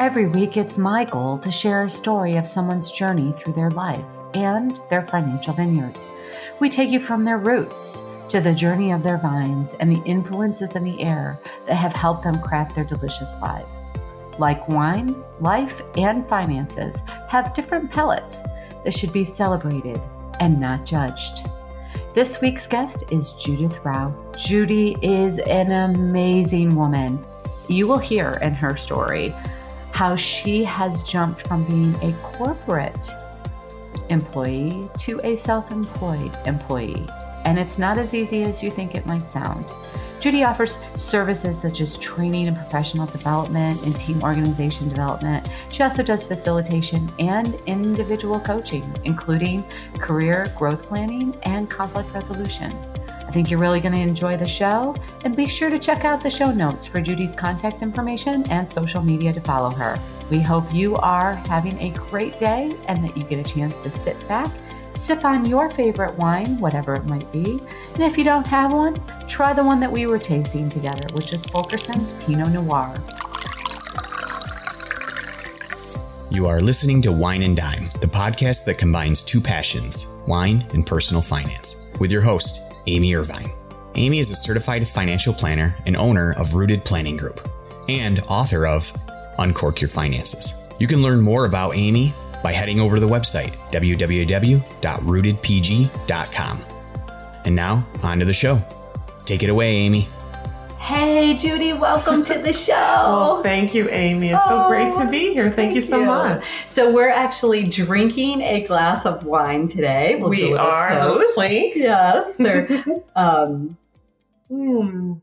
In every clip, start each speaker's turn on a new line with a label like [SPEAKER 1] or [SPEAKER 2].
[SPEAKER 1] Every week, it's my goal to share a story of someone's journey through their life and their financial vineyard. We take you from their roots to the journey of their vines and the influences in the air that have helped them craft their delicious lives. Like wine, life and finances have different palates that should be celebrated and not judged. This week's guest is Judith Rowe. Judy is an amazing woman. You will hear in her story how she has jumped from being a corporate employee to a self employed employee. And it's not as easy as you think it might sound. Judy offers services such as training and professional development and team organization development. She also does facilitation and individual coaching, including career growth planning and conflict resolution think you're really going to enjoy the show. And be sure to check out the show notes for Judy's contact information and social media to follow her. We hope you are having a great day and that you get a chance to sit back, sip on your favorite wine, whatever it might be. And if you don't have one, try the one that we were tasting together, which is Fulkerson's Pinot Noir.
[SPEAKER 2] You are listening to Wine and Dime, the podcast that combines two passions, wine and personal finance, with your host, Amy Irvine. Amy is a certified financial planner and owner of Rooted Planning Group and author of Uncork Your Finances. You can learn more about Amy by heading over to the website www.rootedpg.com. And now, on to the show. Take it away, Amy.
[SPEAKER 1] Hey, Judy, welcome to the show. well,
[SPEAKER 3] thank you, Amy. It's oh, so great to be here. Thank, thank you so you. much.
[SPEAKER 1] So, we're actually drinking a glass of wine today.
[SPEAKER 3] We'll we are. Toast.
[SPEAKER 1] Yes. They're um, mm,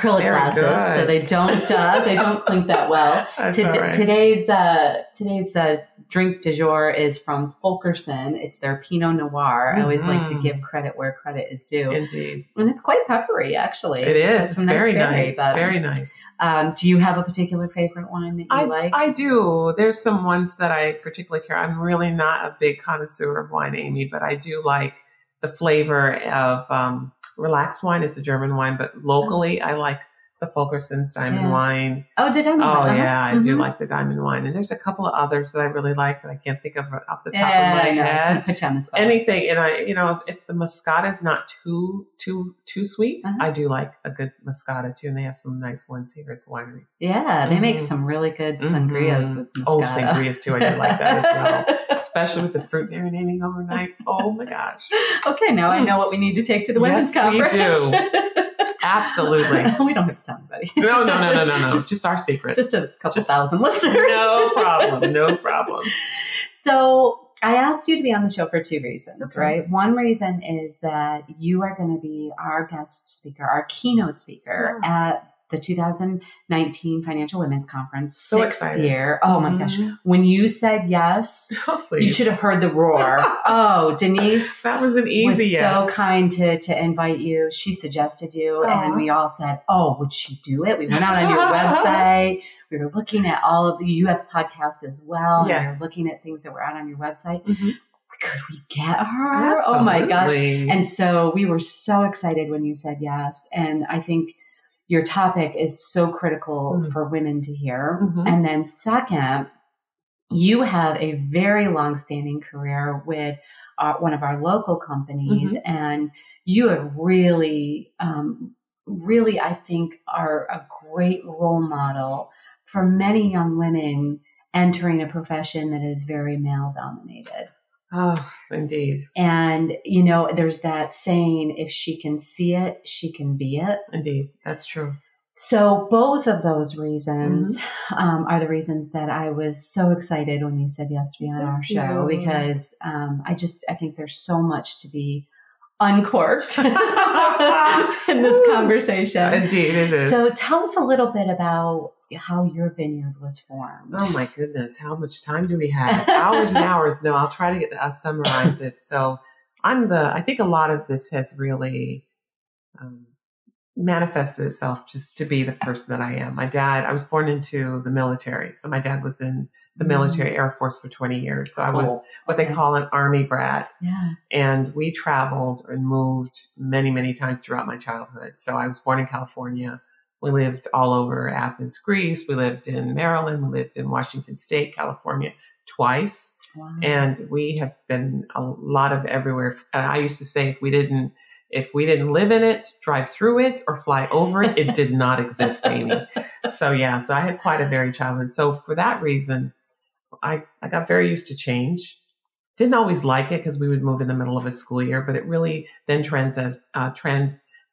[SPEAKER 1] acrylic glasses, good. so they don't uh, they don't clink that well. T- right. Today's uh, today's uh, drink du jour is from Fulkerson. It's their Pinot Noir. Mm-hmm. I always like to mm-hmm. give credit where credit is due.
[SPEAKER 3] Indeed.
[SPEAKER 1] And it's quite peppery, actually.
[SPEAKER 3] It is. It's, very nice. But, very nice.
[SPEAKER 1] Um, do you have a particular favorite wine that you
[SPEAKER 3] I,
[SPEAKER 1] like?
[SPEAKER 3] I do. There's some ones that I particularly care. I'm really not a big connoisseur of wine, Amy, but I do like the flavor of um, relaxed wine. It's a German wine, but locally, I like the Fulkerson's Diamond yeah. Wine.
[SPEAKER 1] Oh, the Diamond
[SPEAKER 3] Oh,
[SPEAKER 1] wine.
[SPEAKER 3] yeah, I mm-hmm. do like the Diamond Wine. And there's a couple of others that I really like that I can't think of off the top yeah, of my yeah, head.
[SPEAKER 1] Put you on the spot.
[SPEAKER 3] Anything, and I, you know, if, if the Moscato is not too too too sweet, uh-huh. I do like a good Moscato too. And they have some nice ones here at the wineries.
[SPEAKER 1] Yeah, they mm-hmm. make some really good sangrias mm-hmm. with Moscato.
[SPEAKER 3] Oh, sangrias too. I do like that as well, especially with the fruit marinating overnight. Oh my gosh.
[SPEAKER 1] Okay, now I know what we need to take to the women's
[SPEAKER 3] yes,
[SPEAKER 1] conference.
[SPEAKER 3] we do. Absolutely.
[SPEAKER 1] we don't have to tell anybody.
[SPEAKER 3] no, no, no, no, no, no. just, just our secret.
[SPEAKER 1] Just a couple just, thousand listeners.
[SPEAKER 3] no problem. No problem.
[SPEAKER 1] So I asked you to be on the show for two reasons, okay. right? One reason is that you are going to be our guest speaker, our keynote speaker yeah. at the 2019 Financial Women's Conference,
[SPEAKER 3] so
[SPEAKER 1] sixth
[SPEAKER 3] excited.
[SPEAKER 1] year. Oh my mm-hmm. gosh. When you said yes, oh, you should have heard the roar. oh, Denise.
[SPEAKER 3] That was an easy was
[SPEAKER 1] yes. so kind to, to invite you. She suggested you, Aww. and we all said, Oh, would she do it? We went out on your website. We were looking at all of the, you have podcasts as well. Yes. We were looking at things that were out on your website. Mm-hmm could we get her?
[SPEAKER 3] Absolutely.
[SPEAKER 1] Oh my gosh. And so we were so excited when you said yes. And I think your topic is so critical mm-hmm. for women to hear. Mm-hmm. And then, second, you have a very long standing career with uh, one of our local companies, mm-hmm. and you have really, um, really, I think, are a great role model for many young women entering a profession that is very male dominated.
[SPEAKER 3] Oh, indeed.
[SPEAKER 1] And, you know, there's that saying, if she can see it, she can be it.
[SPEAKER 3] Indeed. That's true.
[SPEAKER 1] So, both of those reasons um, are the reasons that I was so excited when you said yes to be on our show
[SPEAKER 3] you.
[SPEAKER 1] because um, I just, I think there's so much to be uncorked in this conversation.
[SPEAKER 3] Indeed, it is.
[SPEAKER 1] So, tell us a little bit about how your vineyard was formed.
[SPEAKER 3] Oh my goodness, how much time do we have? hours and hours. No, I'll try to get I'll summarize it. So I'm the. I think a lot of this has really um, manifested itself just to be the person that I am. My dad. I was born into the military, so my dad was in the military Air Force for 20 years. So I was what they
[SPEAKER 1] Okay.
[SPEAKER 3] call an army brat,
[SPEAKER 1] Yeah.
[SPEAKER 3] and we traveled and moved many, many times throughout my childhood. So I was born in California. We lived all over Athens, Greece. We lived in Maryland. We lived in Washington State, California twice.
[SPEAKER 1] Wow.
[SPEAKER 3] And we have been a lot of everywhere. I used to say if we didn't, if we didn't live in it, drive through it, or fly over it, it did not exist, Amy. So yeah, so I had quite a varied childhood. So for that reason, I, I got very used to change. Didn't always like it because we would move in the middle of a school year, but it really then trans, uh,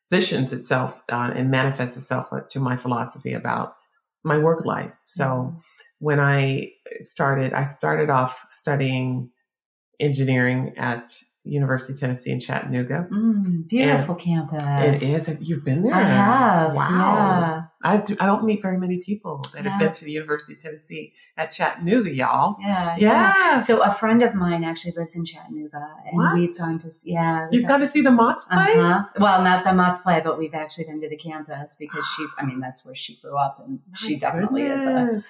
[SPEAKER 3] transitions itself uh, and manifests itself to my philosophy about my work life. So when I started, I started off studying engineering at University of Tennessee in Chattanooga.
[SPEAKER 1] Mm, beautiful campus.
[SPEAKER 3] It is. You've been there.
[SPEAKER 1] I have.
[SPEAKER 3] Wow.
[SPEAKER 1] Yeah.
[SPEAKER 3] I, do, I don't meet very many people that
[SPEAKER 1] Yeah.
[SPEAKER 3] have been to the University of Tennessee at Chattanooga, y'all.
[SPEAKER 1] Yeah.
[SPEAKER 3] Yeah.
[SPEAKER 1] So a friend of mine actually lives in Chattanooga, and
[SPEAKER 3] What?
[SPEAKER 1] we've gone to yeah.
[SPEAKER 3] You've got to see the Mocs play?
[SPEAKER 1] Uh-huh. Well, not the Mocs play, but we've actually been to the campus because she's. I mean, that's where she grew up, and she
[SPEAKER 3] My
[SPEAKER 1] definitely is a.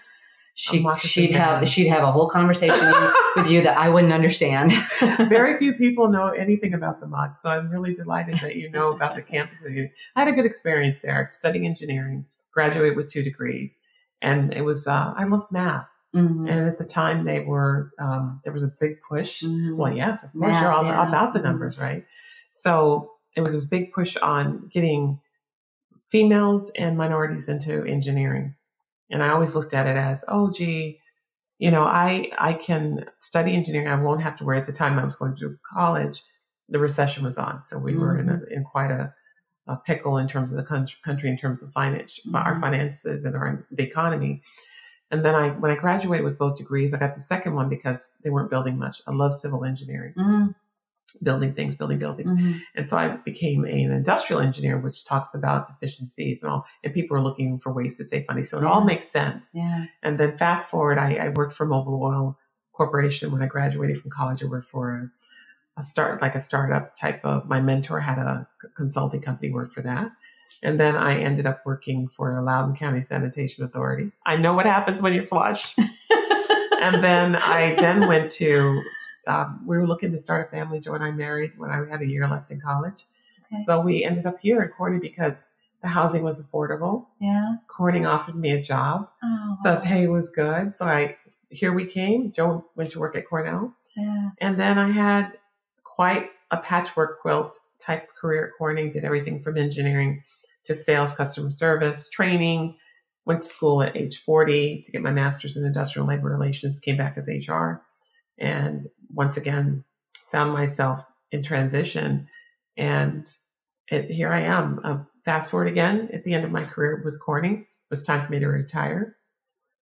[SPEAKER 1] She she'd have she'd have a whole conversation with you that I wouldn't understand.
[SPEAKER 3] Very few people know anything about the Mocs, so I'm really delighted that you know about the campus. I had a good experience there, studying engineering, graduated with two degrees, and it was uh, I loved math.
[SPEAKER 1] Mhm.
[SPEAKER 3] And at the time, they were um, there was a big push.
[SPEAKER 1] Mhm.
[SPEAKER 3] Well, yes, of course, you're all
[SPEAKER 1] yeah.
[SPEAKER 3] about the
[SPEAKER 1] Mhm.
[SPEAKER 3] numbers, right? So it was this big push on getting females and minorities into engineering, and I always looked at it as, oh, gee, you know, I I can study engineering. I won't have to worry. At the time, I was going through college. The recession was on, so we were in a, in quite a, a pickle in terms of the country, country in terms of finance, our
[SPEAKER 1] Mhm.
[SPEAKER 3] finances and our the economy. And then I, when I graduated with both degrees, I got the second one because they weren't building much. I love civil engineering,
[SPEAKER 1] Mhm.
[SPEAKER 3] Building things, building buildings.
[SPEAKER 1] Mhm.
[SPEAKER 3] And so I became an industrial engineer, which talks about efficiencies and all. And people are looking for ways to save money. So it all makes sense.
[SPEAKER 1] Yeah.
[SPEAKER 3] And then fast forward, I, I worked for Mobil Oil Corporation when I graduated from college. I worked for a, a start, like a startup type of, my mentor had a consulting company, work for that. And then I ended up working for Loudoun County Sanitation Authority. I know what happens when you're flush. and then I then went to, um, we were looking to start a family. Joe and I married when I had a year left in college.
[SPEAKER 1] Okay.
[SPEAKER 3] So we ended up here in Corning because the housing was affordable.
[SPEAKER 1] Yeah.
[SPEAKER 3] Corning offered me a job
[SPEAKER 1] Oh,
[SPEAKER 3] the pay was good. So I here we came. Joe went to work at Cornell.
[SPEAKER 1] yeah.
[SPEAKER 3] And then I had quite a patchwork quilt type career at Corning, did everything from engineering to sales, customer service, training, went to school at age 40 to get my master's in industrial labor relations, came back as HR. And once again, found myself in transition. And it, here I am. Uh, fast forward again at the end of my career with Corning, it was time for me to retire.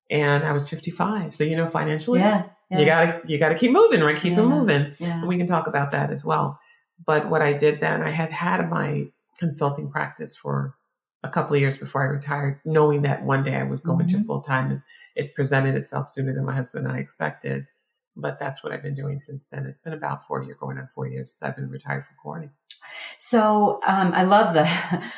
[SPEAKER 3] And I was 55. So, you know, financially,
[SPEAKER 1] Yeah. yeah.
[SPEAKER 3] you gotta you gotta keep moving, right? Keep it moving.
[SPEAKER 1] Yeah.
[SPEAKER 3] And we can talk about that as well. But what I did then, I had had my consulting practice for a couple of years before I retired, knowing that one day I would go into
[SPEAKER 1] Mhm.
[SPEAKER 3] full time, and it presented itself sooner than my husband and I expected. But that's what I've been doing since then. It's been about four years, going on four years. That I've been retired from Corning.
[SPEAKER 1] So um, I love the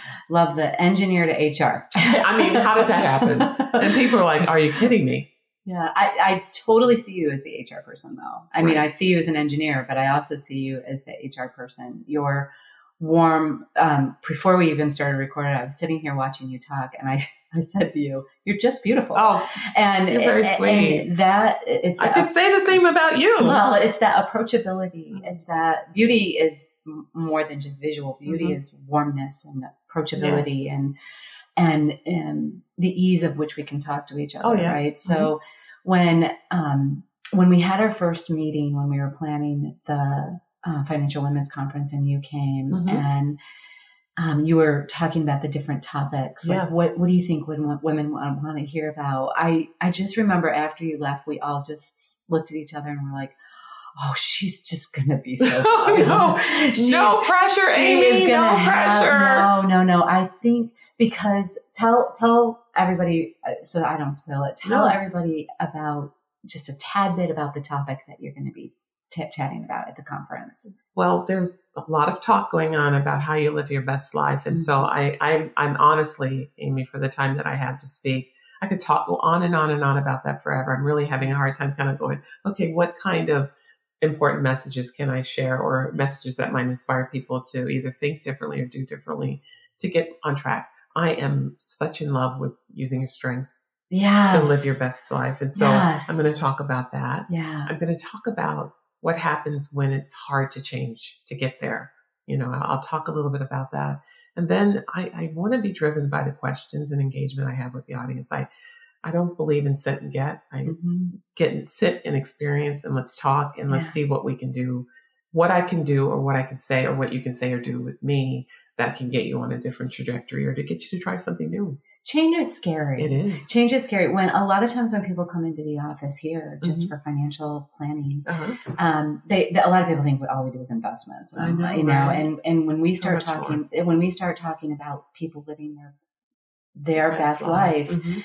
[SPEAKER 1] love the engineer to HR.
[SPEAKER 3] I mean, how does that happen? And people are like, "Are you kidding me?"
[SPEAKER 1] Yeah, I, I totally see you as the HR person, though. I mean, I see you as an engineer, but I also see you as the HR person. You're warm. Um, before we even started recording, I was sitting here watching you talk, and I, I said to you, "You're just beautiful."
[SPEAKER 3] Oh,
[SPEAKER 1] and
[SPEAKER 3] you're very
[SPEAKER 1] and
[SPEAKER 3] sweet.
[SPEAKER 1] that it's
[SPEAKER 3] I
[SPEAKER 1] that-
[SPEAKER 3] could say the same about you.
[SPEAKER 1] well, it's that approachability. It's that beauty is more than just visual. Beauty
[SPEAKER 3] Mhm.
[SPEAKER 1] is warmness and approachability
[SPEAKER 3] Yes.
[SPEAKER 1] and and and the ease of which we can talk to each other.
[SPEAKER 3] Oh, yes.
[SPEAKER 1] Right. So when um, when we had our first meeting when we were planning the uh, financial women's conference and you came
[SPEAKER 3] Mhm.
[SPEAKER 1] and um, you were talking about the different topics like
[SPEAKER 3] Yes.
[SPEAKER 1] what what do you think would women want, want to hear about i i just remember after you left we all just looked at each other and were like oh she's just gonna be so
[SPEAKER 3] no. No pressure, Amy,
[SPEAKER 1] is
[SPEAKER 3] no
[SPEAKER 1] gonna have-
[SPEAKER 3] pressure.
[SPEAKER 1] no no no i think because tell tell everybody uh, so that i don't spoil it tell
[SPEAKER 3] No.
[SPEAKER 1] everybody about just a tad bit about the topic that you're going to be chatting about at the conference
[SPEAKER 3] Well, there's a lot of talk going on about how you live your best life, and so mm-hmm. I, I'm, I'm honestly, Amy, for the time that I have to speak, I could talk on and on and on about that forever. I'm really having a hard time kind of going, okay, what kind of important messages can I share, or messages that might inspire people to either think differently or do differently to get on track. I am such in love with using your strengths
[SPEAKER 1] yeah
[SPEAKER 3] to live your best life, and so
[SPEAKER 1] Yes.
[SPEAKER 3] I'm going to talk about that.
[SPEAKER 1] yeah
[SPEAKER 3] I'm going to talk about what happens when it's hard to change to get there. You know, I'll talk a little bit about that. And then I, I want to be driven by the questions and engagement I have with the audience. I, I don't believe in sit and get. I it's get and sit and experience and let's talk and let's
[SPEAKER 1] Mm-hmm. Yeah.
[SPEAKER 3] see what we can do, what I can do or what I can say or what you can say or do with me that can get you on a different trajectory or to get you to try something new.
[SPEAKER 1] Change is scary
[SPEAKER 3] It is.
[SPEAKER 1] change is scary when a lot of times when people come into the office here just
[SPEAKER 3] Mhm.
[SPEAKER 1] for financial planning
[SPEAKER 3] Uh-huh.
[SPEAKER 1] um, they, they- a lot of people think all we do is investments.
[SPEAKER 3] I know,
[SPEAKER 1] you know,
[SPEAKER 3] right?
[SPEAKER 1] and and when we
[SPEAKER 3] So
[SPEAKER 1] start talking, when we start talking about people living their their best,
[SPEAKER 3] Best
[SPEAKER 1] life,
[SPEAKER 3] Mhm.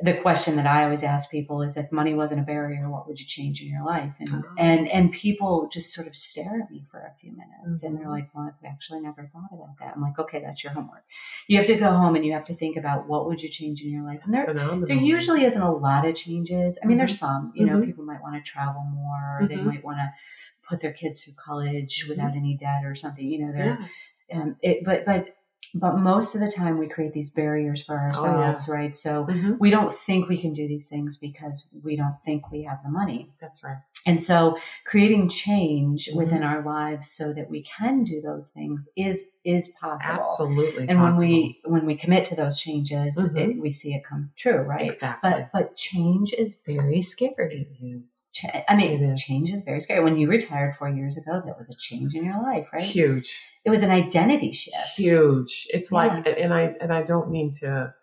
[SPEAKER 1] The question that I always ask people is, if money wasn't a barrier, what would you change in your life? And
[SPEAKER 3] Oh.
[SPEAKER 1] and and people just sort of stare at me for a few minutes, and they're
[SPEAKER 3] Mhm.
[SPEAKER 1] like, "Well, I've actually never thought about that." I'm like, "Okay, that's your homework. You have to go home and you have to think about what would you change in your life." And there, there usually isn't a lot of changes. I mean, there's some. You know,
[SPEAKER 3] Mhm.
[SPEAKER 1] people might want to travel more. Or They
[SPEAKER 3] Mhm.
[SPEAKER 1] might want to put their kids through college
[SPEAKER 3] Mhm.
[SPEAKER 1] without any debt or something. You know, they're
[SPEAKER 3] Yes.
[SPEAKER 1] um, it, but but but most of the time we create these barriers for ourselves,
[SPEAKER 3] Oh, yes.
[SPEAKER 1] right? So
[SPEAKER 3] Mhm.
[SPEAKER 1] we don't think we can do these things because we don't think we have the money.
[SPEAKER 3] That's right.
[SPEAKER 1] And so creating change within our lives so that we can do those things is is possible.
[SPEAKER 3] Absolutely.
[SPEAKER 1] And
[SPEAKER 3] possible.
[SPEAKER 1] when we when we commit to those changes,
[SPEAKER 3] Mhm.
[SPEAKER 1] it, we see it come true, right?
[SPEAKER 3] Exactly.
[SPEAKER 1] But but change is very scary.
[SPEAKER 3] it is
[SPEAKER 1] Cha- I mean,
[SPEAKER 3] is.
[SPEAKER 1] change is very scary. When you retired four years ago, that was a change in your life, right?
[SPEAKER 3] huge,
[SPEAKER 1] It was an identity shift.
[SPEAKER 3] huge. It's like,
[SPEAKER 1] Yeah.
[SPEAKER 3] and I and I don't mean to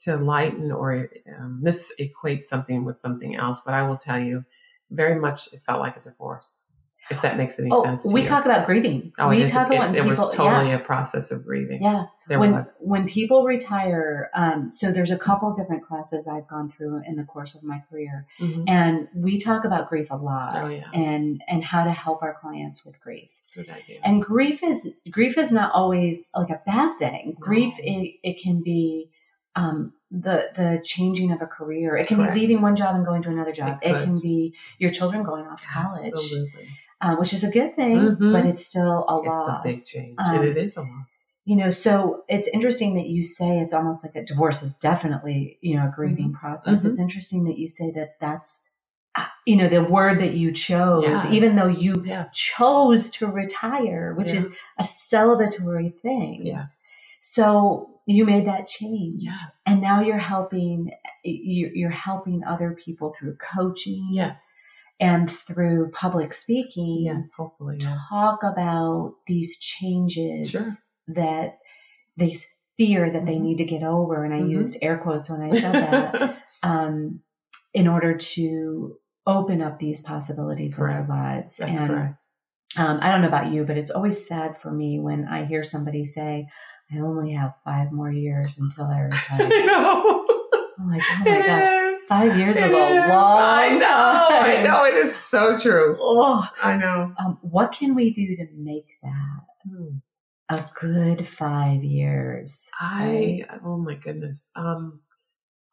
[SPEAKER 3] to lighten or um, misequate something with something else, but I will tell you, very much it felt like a divorce. If that makes any
[SPEAKER 1] Oh,
[SPEAKER 3] sense.
[SPEAKER 1] We
[SPEAKER 3] you.
[SPEAKER 1] talk about grieving.
[SPEAKER 3] Oh,
[SPEAKER 1] we talk about
[SPEAKER 3] it
[SPEAKER 1] people.
[SPEAKER 3] was totally a process of grieving.
[SPEAKER 1] yeah, yeah.
[SPEAKER 3] There
[SPEAKER 1] when
[SPEAKER 3] was.
[SPEAKER 1] when people retire, um, so there's a couple different classes I've gone through in the course of my career,
[SPEAKER 3] Mhm.
[SPEAKER 1] and we talk about grief a lot,
[SPEAKER 3] Oh yeah,
[SPEAKER 1] and and how to help our clients with grief.
[SPEAKER 3] good idea.
[SPEAKER 1] And grief is grief is not always like a bad thing. Grief it, it can be um, the the changing of a career. It can
[SPEAKER 3] Correct.
[SPEAKER 1] be leaving one job and going to another job.
[SPEAKER 3] It
[SPEAKER 1] It, can be your children going off to college,
[SPEAKER 3] Absolutely,
[SPEAKER 1] uh, which is a good thing,
[SPEAKER 3] Mhm.
[SPEAKER 1] but it's still a
[SPEAKER 3] it's
[SPEAKER 1] loss.
[SPEAKER 3] It's a big change,
[SPEAKER 1] Um,
[SPEAKER 3] and it is a loss.
[SPEAKER 1] you know so it's interesting that you say it's almost like a divorce is definitely you know a grieving process
[SPEAKER 3] Mhm.
[SPEAKER 1] it's interesting that you say that that's uh, you know the word that you chose
[SPEAKER 3] Yeah.
[SPEAKER 1] even though you
[SPEAKER 3] Yes,
[SPEAKER 1] chose to retire which
[SPEAKER 3] Yeah.
[SPEAKER 1] is a celebratory thing
[SPEAKER 3] yes,
[SPEAKER 1] so you made that change
[SPEAKER 3] yes,
[SPEAKER 1] and now you're helping you- you're helping other people through coaching
[SPEAKER 3] yes,
[SPEAKER 1] and through public speaking
[SPEAKER 3] yes. Hopefully, yes.
[SPEAKER 1] talk about these changes
[SPEAKER 3] Sure.
[SPEAKER 1] that they fear that they
[SPEAKER 3] Mhm.
[SPEAKER 1] need to get over and i
[SPEAKER 3] Mhm.
[SPEAKER 1] used air quotes when i said that um, in order to open up these possibilities in
[SPEAKER 3] Correct.
[SPEAKER 1] their lives
[SPEAKER 3] That's
[SPEAKER 1] and
[SPEAKER 3] correct.
[SPEAKER 1] um, i don't know about you but it's always sad for me when i hear somebody say i only have five more years until i retire
[SPEAKER 3] I know.
[SPEAKER 1] i'm like oh my
[SPEAKER 3] It
[SPEAKER 1] gosh
[SPEAKER 3] is.
[SPEAKER 1] five years
[SPEAKER 3] It
[SPEAKER 1] is a long
[SPEAKER 3] I know. I know. It is so true.
[SPEAKER 1] oh,
[SPEAKER 3] I know.
[SPEAKER 1] um, what can we do to make that
[SPEAKER 3] Hmm.
[SPEAKER 1] a good five years.
[SPEAKER 3] I oh my goodness. Um,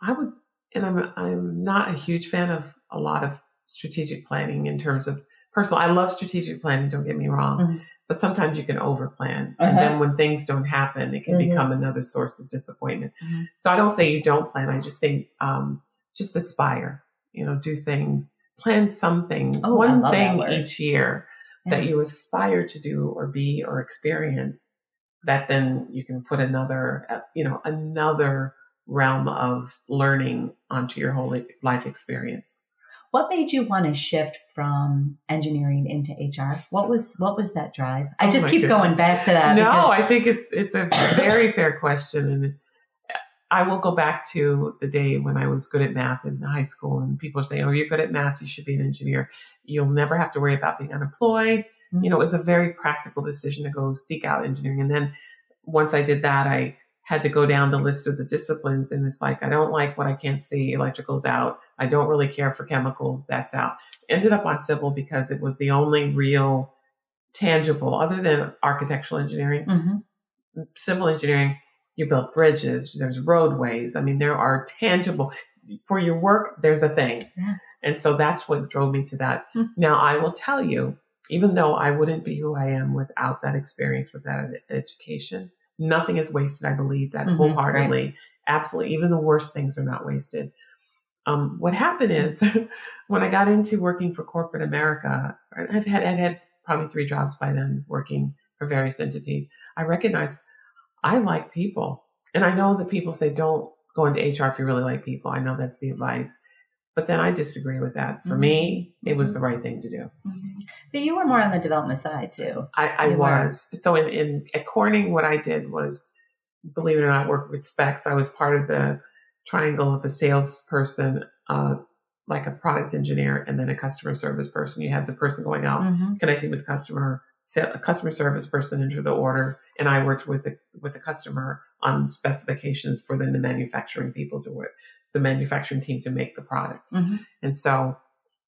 [SPEAKER 3] I would, and I'm I'm not a huge fan of a lot of strategic planning in terms of personal. I love strategic planning. Don't get me wrong,
[SPEAKER 1] Mhm.
[SPEAKER 3] But sometimes you can overplan,
[SPEAKER 1] Uh-huh.
[SPEAKER 3] and then when things don't happen, it can
[SPEAKER 1] Mhm.
[SPEAKER 3] become another source of disappointment.
[SPEAKER 1] Mhm.
[SPEAKER 3] So I don't say you don't plan. I just think um, just aspire. You know, do things. Plan something,
[SPEAKER 1] Oh,
[SPEAKER 3] one thing each year that you aspire to do or be or experience that then you can put another uh, you know another realm of learning onto your whole life experience
[SPEAKER 1] What made you want to shift from engineering into HR? What was what was that drive? I oh just keep goodness. going back to that.
[SPEAKER 3] No, because- I think it's it's a very fair question, and I will go back to the day when I was good at math in high school, and people are saying, "Oh, you're good at math, you should be an engineer. You'll never have to worry about being unemployed." Mm-hmm. You know, it was a very practical decision to go seek out engineering, and then once I did that, I had to go down the list of the disciplines and it's like, I don't like what I can't see. Electrical's out. I don't really care for chemicals. That's out. Ended up on civil because it was the only real tangible, other than architectural engineering, mm-hmm. civil engineering. You build bridges, there's roadways. I mean, there are tangible for your work, there's a thing. Yeah. And so that's what drove me to that. Mm-hmm. Now, I will tell you, even though I wouldn't be who I am without that experience, without that education, nothing is wasted. I believe that mm-hmm, wholeheartedly. Right. Absolutely. Even the worst things are not wasted. Um, what happened is when I got into working for corporate America, I've had, I'd had probably three jobs by then working for various entities. I recognized I like people. And I know that people say don't go into HR if you really like people. I know that's the advice. But then I disagree with that. For mm-hmm. me, it was mm-hmm. the right thing to do.
[SPEAKER 1] Mm-hmm. But you were more on the development side too.
[SPEAKER 3] I, I was. Were. So in, in at Corning, what I did was, believe it or not, work with specs. I was part of the triangle of a salesperson, uh, like a product engineer, and then a customer service person. You have the person going out mm-hmm. connecting with the customer, a customer service person into the order, and I worked with the with the customer on specifications for then the manufacturing people to work the manufacturing team to make the product. Mm-hmm. And so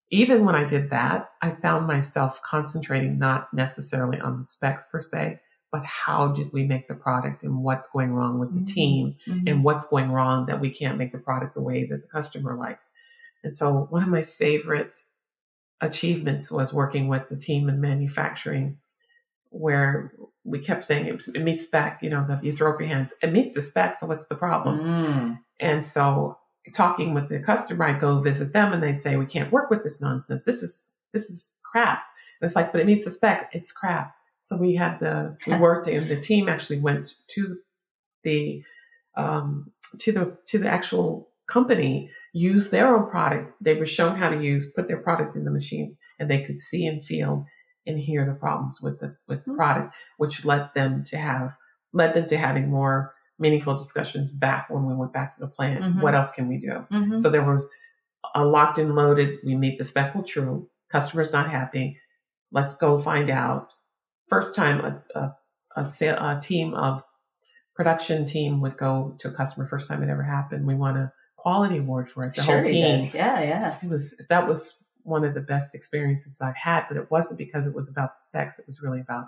[SPEAKER 3] even when I did that, I found myself concentrating not necessarily on the specs per se, but how did we make the product and what's going wrong with the mm-hmm. team mm-hmm. and what's going wrong that we can't make the product the way that the customer likes. And so one of my favorite achievements was working with the team in manufacturing where we kept saying it, it meets spec, you know, the, you throw up your hands, it meets the spec, so what's the problem? Mm. And so talking with the customer, I'd go visit them and they'd say, we can't work with this nonsense. This is, this is crap. And it's like, but it meets the spec. It's crap. So we had the, we worked and the team actually went to the, um, to the, to the actual company, use their own product. They were shown how to use, put their product in the machine and they could see and feel and hear the problems with the, with the mm-hmm. product, which led them to have, led them to having more meaningful discussions back when we went back to the plant. Mm-hmm. What else can we do? Mm-hmm. So there was a locked and loaded. We meet the spec. Well, true. Customer's not happy. Let's go find out. First time a, a, a, a team of production team would go to a customer. First time it ever happened. We won a quality award for it. The sure whole team.
[SPEAKER 1] Yeah, yeah.
[SPEAKER 3] It was that was one of the best experiences I've had, but it wasn't because it was about the specs. It was really about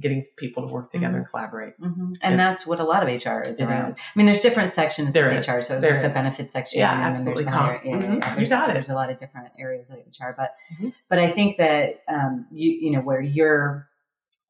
[SPEAKER 3] getting people to work together mm-hmm. and collaborate.
[SPEAKER 1] Mm-hmm. And, and, that's what a lot of HR is around. Is. I mean, there's different sections there of is. HR. So there the benefit section,
[SPEAKER 3] yeah, and absolutely. There's, the higher,
[SPEAKER 1] mm-hmm. yeah, there's, there's, a lot of different areas of HR, but mm-hmm. but I think that um, you you know where you're,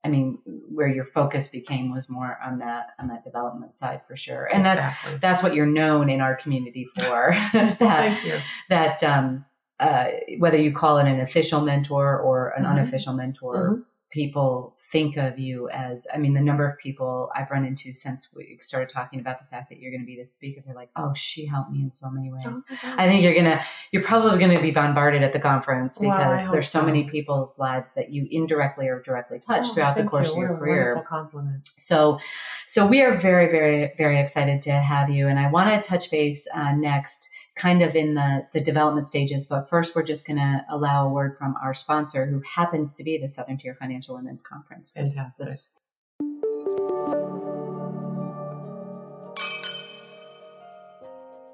[SPEAKER 1] I mean, where your focus became was more on that on that development side for sure, and exactly. that's that's what you're known in our community for. is that that um, uh, whether you call it an official mentor or an mm-hmm. unofficial mentor mm-hmm people think of you as i mean the number of people i've run into since we started talking about the fact that you're going to be this speaker they're like oh she helped me in so many ways. Oh i think you're gonna you're probably going to be bombarded at the conference because well, there's so, so, many people's lives that you indirectly or directly touch oh, throughout the course
[SPEAKER 3] you.
[SPEAKER 1] of your career.
[SPEAKER 3] compliment.
[SPEAKER 1] So so we are very very very excited to have you and i want to touch base uh, next kind of in the, the development stages. But first, we're just going to allow a word from our sponsor, who happens to be the Southern Tier Financial Women's Conference.
[SPEAKER 3] Fantastic. This,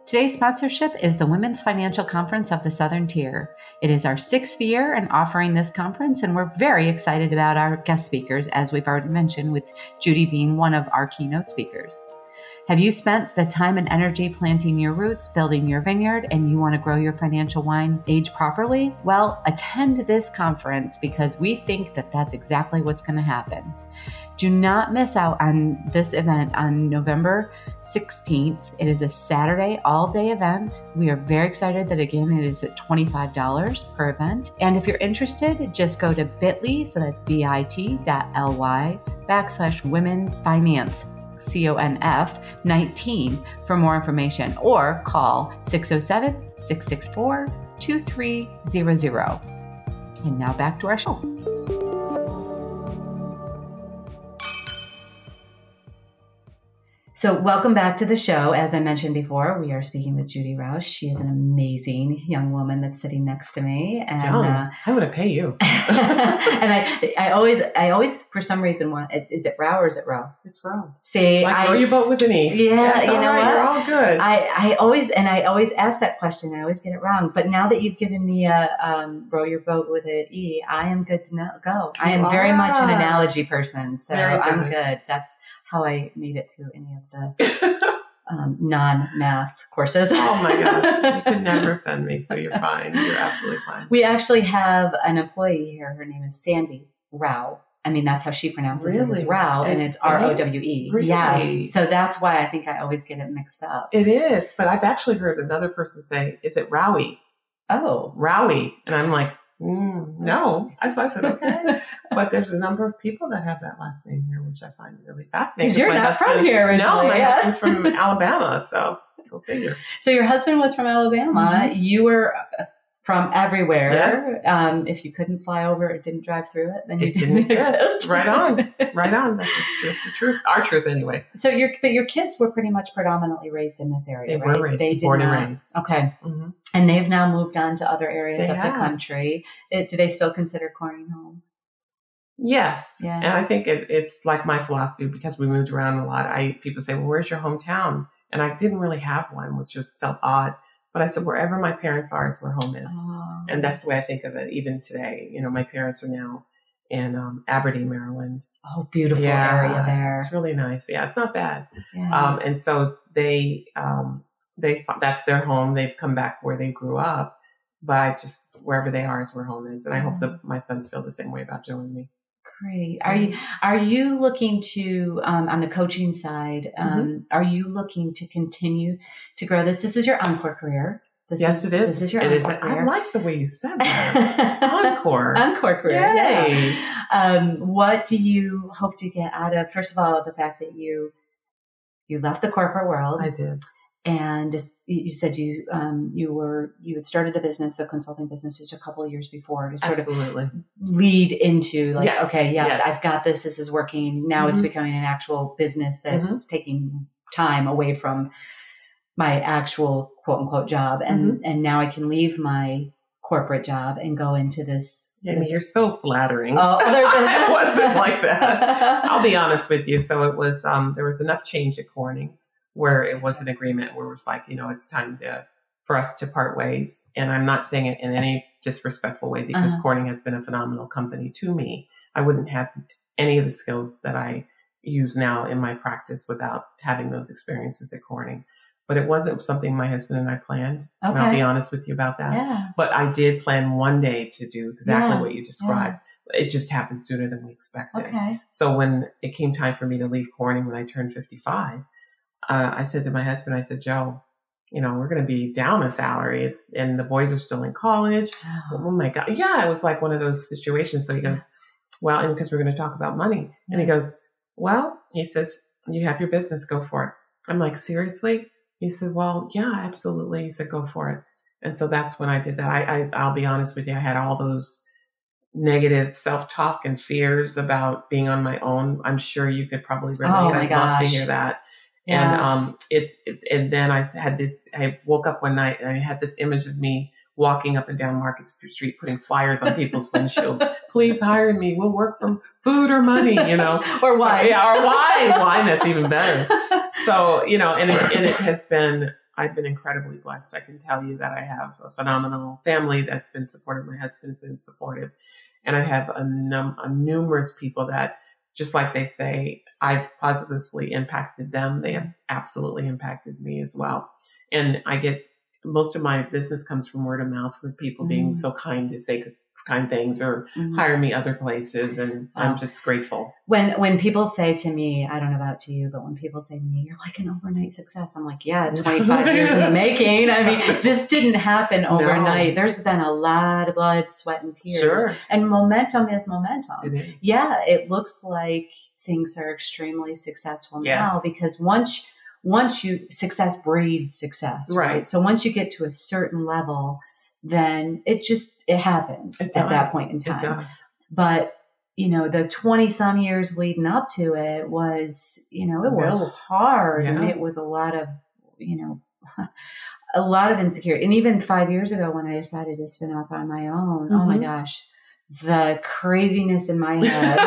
[SPEAKER 1] Today's sponsorship is the Women's Financial Conference of the Southern Tier. It is our sixth year in offering this conference, and we're very excited about our guest speakers, as we've already mentioned, with Judy being one of our keynote speakers. Have you spent the time and energy planting your roots, building your vineyard, and you want to grow your financial wine age properly? Well, attend this conference because we think that that's exactly what's going to happen. Do not miss out on this event on November 16th. It is a Saturday all day event. We are very excited that again it is at $25 per event. And if you're interested, just go to bit.ly, so that's bit.ly backslash women's finance CONF 19 for more information or call 607 664 2300. And now back to our show. So, welcome back to the show. As I mentioned before, we are speaking with Judy Rowe. She is an amazing young woman that's sitting next to me, and
[SPEAKER 3] Young.
[SPEAKER 1] uh,
[SPEAKER 3] I would have pay you.
[SPEAKER 1] and I, I always, I always, for some reason, want is it Row or is it Row?
[SPEAKER 3] It's wrong.
[SPEAKER 1] See,
[SPEAKER 3] Like
[SPEAKER 1] I,
[SPEAKER 3] row your boat with an E.
[SPEAKER 1] Yeah,
[SPEAKER 3] That's
[SPEAKER 1] you know
[SPEAKER 3] right.
[SPEAKER 1] what?
[SPEAKER 3] You're all good.
[SPEAKER 1] I, I always and I always ask that question. I always get it wrong. But now that you've given me a um, row your boat with an E, I am good to know, go. I am very much an analogy person, so I'm
[SPEAKER 3] good.
[SPEAKER 1] That's how I made it through any of the um, non-math courses.
[SPEAKER 3] oh my gosh. You can never offend me, so you're fine. You're absolutely fine.
[SPEAKER 1] We actually have an employee here. Her name is Sandy Rao. I mean, that's how she pronounces it. It's Rao, and
[SPEAKER 3] It's
[SPEAKER 1] it's R O W E.
[SPEAKER 3] Really?
[SPEAKER 1] Yes. So that's why I think I always get it mixed up.
[SPEAKER 3] It is, but I've actually heard another person say, "Is it Rowie?
[SPEAKER 1] Oh.
[SPEAKER 3] Rowie?" And I'm like, mm, "No." I said, "Okay." but there's a number of people that have that last name here, which I find really fascinating.
[SPEAKER 1] you're not from
[SPEAKER 3] husband-
[SPEAKER 1] here
[SPEAKER 3] No,
[SPEAKER 1] originally,
[SPEAKER 3] my
[SPEAKER 1] yeah.
[SPEAKER 3] husband's from Alabama, so go figure.
[SPEAKER 1] So your husband was from Alabama. You were from everywhere.
[SPEAKER 3] Yes.
[SPEAKER 1] Um, if you couldn't fly over or didn't drive through it, then you
[SPEAKER 3] It didn't exist.
[SPEAKER 1] exist.
[SPEAKER 3] Right on. Right on. That's truth. The truth. Our truth, anyway.
[SPEAKER 1] So your but your kids were pretty much predominantly raised in this area,
[SPEAKER 3] They
[SPEAKER 1] right?
[SPEAKER 3] were raised,
[SPEAKER 1] They
[SPEAKER 3] born and raised.
[SPEAKER 1] Okay,
[SPEAKER 3] hmm
[SPEAKER 1] and they've now moved on to other areas
[SPEAKER 3] They
[SPEAKER 1] of
[SPEAKER 3] have.
[SPEAKER 1] the country. It, do they still consider Corning home?
[SPEAKER 3] Yes.
[SPEAKER 1] Yeah.
[SPEAKER 3] And I think it, it's like my philosophy because we moved around a lot. I people say, "Well, where's your hometown?" And I didn't really have one, which just felt odd. But I said, wherever my parents are is where home is,
[SPEAKER 1] Oh.
[SPEAKER 3] and that's the way I think of it. Even today, you know, my parents are now in um, Aberdeen, Maryland.
[SPEAKER 1] oh, beautiful area there.
[SPEAKER 3] It's really nice. Yeah, it's not bad.
[SPEAKER 1] Yeah.
[SPEAKER 3] Um, and so they, um, they, that's their home. They've come back where they grew up, but I just, wherever they are is where home is. And I hope that my sons feel the same way about Joe and me.
[SPEAKER 1] Great. Are you are you looking to um, on the coaching side? Um,
[SPEAKER 3] Mm-hmm.
[SPEAKER 1] Are you looking to continue to grow this? This is your encore career. This
[SPEAKER 3] yes, it is.
[SPEAKER 1] This is your
[SPEAKER 3] it is. I like the way you said that. Encore.
[SPEAKER 1] encore career. Yeah.
[SPEAKER 3] Yay.
[SPEAKER 1] Um, what do you hope to get out of? First of all, the fact that you you left the corporate world
[SPEAKER 3] I did.
[SPEAKER 1] And you said you um, you were you had started the business, the consulting business, just a couple of years before to sort of lead into like,
[SPEAKER 3] Yes,
[SPEAKER 1] okay, yes,
[SPEAKER 3] yes.
[SPEAKER 1] I've got this. This is working. Now it's
[SPEAKER 3] Mhm.
[SPEAKER 1] becoming an actual business that's
[SPEAKER 3] Mhm.
[SPEAKER 1] taking time away from my actual quote unquote job, and
[SPEAKER 3] Mm-hmm.
[SPEAKER 1] and now I can leave my corporate job and go into this.
[SPEAKER 3] Yeah,
[SPEAKER 1] this
[SPEAKER 3] you're so flattering.
[SPEAKER 1] oh,
[SPEAKER 3] it wasn't like that. I'll be honest with you. So it was, um, there was enough change at Corning where it was an agreement where it was like, you know, it's time to, for us to part ways. And I'm not saying it in any disrespectful way because
[SPEAKER 1] Uh-huh.
[SPEAKER 3] Corning has been a phenomenal company to me. I wouldn't have any of the skills that I use now in my practice without having those experiences at Corning. But it wasn't something my husband and I planned. And I'll be honest with you about that.
[SPEAKER 1] Yeah.
[SPEAKER 3] But I did plan one day to do exactly
[SPEAKER 1] Yeah,
[SPEAKER 3] what you described. It just happened sooner than we expected.
[SPEAKER 1] Okay.
[SPEAKER 3] So when it came time for me to leave Corning when I turned 55, uh, I said to my husband, I said, Joe, you know, we're going to be down a salary. It's, and the boys are still in college. Oh my God. Yeah, it was like one of those situations. So he goes, well, and because we're going to talk about money. And he goes, well, he says, you have your business, go for it. I'm like, seriously? He said, well, yeah, absolutely. He said, go for it. And so that's when I did that. I, I I'll be honest with you. I had all those negative self-talk and fears about being on my own. I'm sure you could probably relate.
[SPEAKER 1] Oh my
[SPEAKER 3] I'd love to hear that.
[SPEAKER 1] Yeah.
[SPEAKER 3] And um, it's it, and then I had this. I woke up one night and I had this image of me walking up and down Market Street, putting flyers on people's windshields. Please hire me. We'll work from food or money. You know,
[SPEAKER 1] Or
[SPEAKER 3] So-
[SPEAKER 1] wine.
[SPEAKER 3] yeah, or wine. wine. That's even better. So you know, and it, and it has been. I've been incredibly blessed. I can tell you that I have a phenomenal family that's been supportive. My husband's been supportive, and I have a, num- a numerous people that, just like they say, I've positively impacted them. They have absolutely impacted me as well. And I get most of my business comes from word of mouth with people being
[SPEAKER 1] Mm.
[SPEAKER 3] so kind to say kind things or
[SPEAKER 1] Mhm.
[SPEAKER 3] hire me other places, and
[SPEAKER 1] Wow.
[SPEAKER 3] I'm just grateful.
[SPEAKER 1] when when people say to me, I don't know about to you, but when people say to me, "You're like an overnight success," I'm like, "Yeah, 25 years in the making." I mean, this didn't happen
[SPEAKER 3] No.
[SPEAKER 1] overnight. There's been a lot of blood, sweat, and tears,
[SPEAKER 3] Sure,
[SPEAKER 1] and momentum is momentum.
[SPEAKER 3] it is.
[SPEAKER 1] Yeah, it looks like things are extremely successful now because once once you success breeds success, right?
[SPEAKER 3] Right.
[SPEAKER 1] So once you get to a certain level, then it just it happens
[SPEAKER 3] It
[SPEAKER 1] at that point in time. But you know, the twenty some years leading up to it was, you know, it was hard and it was a lot of, you know, a lot of insecurity. And even five years ago when I decided to spin off on my own, oh my
[SPEAKER 3] Mhm.
[SPEAKER 1] gosh, the craziness in my head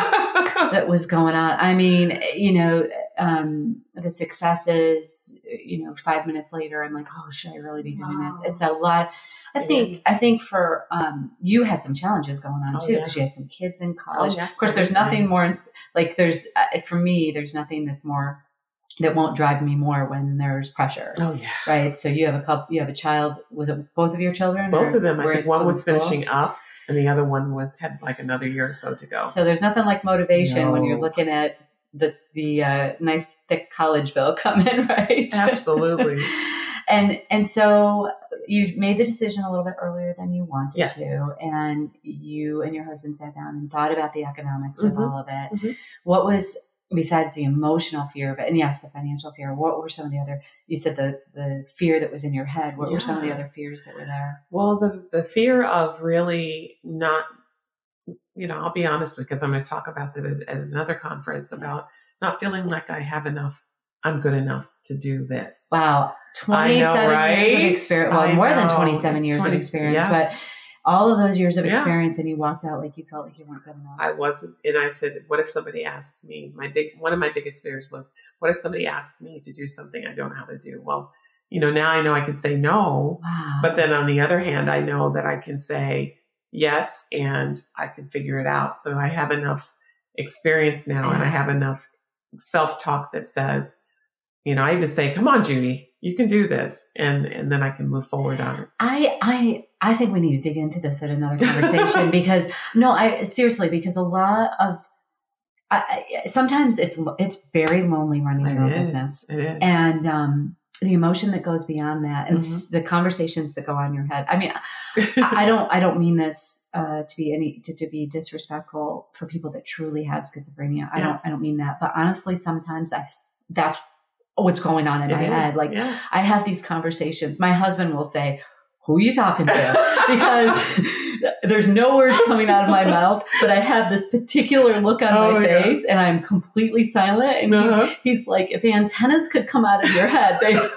[SPEAKER 1] that was going on. I mean, you know, um, the successes, you know, five minutes later, I'm like, oh, should I really be doing this? It's a lot. I think,
[SPEAKER 3] is.
[SPEAKER 1] I think for, um, you had some challenges going on
[SPEAKER 3] Oh,
[SPEAKER 1] too,
[SPEAKER 3] yeah.
[SPEAKER 1] because you had some kids in college.
[SPEAKER 3] yeah,
[SPEAKER 1] of course, there's nothing more, ins- like there's, uh, for me, there's nothing that's more, that won't drive me more when there's pressure.
[SPEAKER 3] oh yeah.
[SPEAKER 1] Right. So you have a couple, you have a child. Was it both of your children?
[SPEAKER 3] Both
[SPEAKER 1] or
[SPEAKER 3] of them. I think one was finishing up, and the other one was had like another year or so to go.
[SPEAKER 1] So there's nothing like motivation when you're looking at the the uh, nice thick college bill coming, right?
[SPEAKER 3] Absolutely.
[SPEAKER 1] and and so you made the decision a little bit earlier than you wanted
[SPEAKER 3] Yes.
[SPEAKER 1] to, and you and your husband sat down and thought about the economics of
[SPEAKER 3] Mhm.
[SPEAKER 1] all of it.
[SPEAKER 3] Mhm.
[SPEAKER 1] What was besides the emotional fear of it, and yes, the financial fear? What were some of the other? You said the the fear that was in your head. What were some of the other fears that were there?
[SPEAKER 3] Well, the the fear of really not, you know, I'll be honest because I'm going to talk about that at, at another conference about not feeling like I have enough. I'm good enough to do this.
[SPEAKER 1] Wow, 27
[SPEAKER 3] know,
[SPEAKER 1] seven years of experience. Well,
[SPEAKER 3] I
[SPEAKER 1] more than twenty seven
[SPEAKER 3] It's
[SPEAKER 1] years
[SPEAKER 3] 20
[SPEAKER 1] of experience,
[SPEAKER 3] yes.
[SPEAKER 1] but all of those years of
[SPEAKER 3] Yeah.
[SPEAKER 1] experience, and you walked out like you felt like you weren't good enough.
[SPEAKER 3] I wasn't, and I said, "What if somebody asked me?" My big one of my biggest fears was, "What if somebody asked me to do something I don't know how to do?" Well, you know, now I know I can say no,
[SPEAKER 1] wow.
[SPEAKER 3] but then on the other hand, I know that I can say yes, and I can figure it out. So I have enough experience now, and I have enough self talk that says, you know, I even say, "Come on, Judy, you can do this," and and then I can move forward on it.
[SPEAKER 1] I I I think we need to dig into this at another conversation because no, I seriously because a lot of I, I, sometimes it's it's very lonely running your own business.
[SPEAKER 3] It is.
[SPEAKER 1] and um, the emotion that goes beyond that, and
[SPEAKER 3] Mhm.
[SPEAKER 1] s- the conversations that go on in your head. I mean, I I don't I don't mean this uh, to be any to, to be disrespectful for people that truly have schizophrenia. I
[SPEAKER 3] Yeah.
[SPEAKER 1] don't I don't mean that, but honestly, sometimes I that's what's going on in
[SPEAKER 3] It
[SPEAKER 1] my
[SPEAKER 3] is,
[SPEAKER 1] head. Like
[SPEAKER 3] yeah.
[SPEAKER 1] I have these conversations. My husband will say, "Who are you talking to?" because there's no words coming out of my mouth, but I have this particular look on
[SPEAKER 3] Oh,
[SPEAKER 1] my
[SPEAKER 3] yeah.
[SPEAKER 1] face, and I'm completely silent. And
[SPEAKER 3] Uh-huh.
[SPEAKER 1] he's, he's like, "If antennas could come out of your head, they."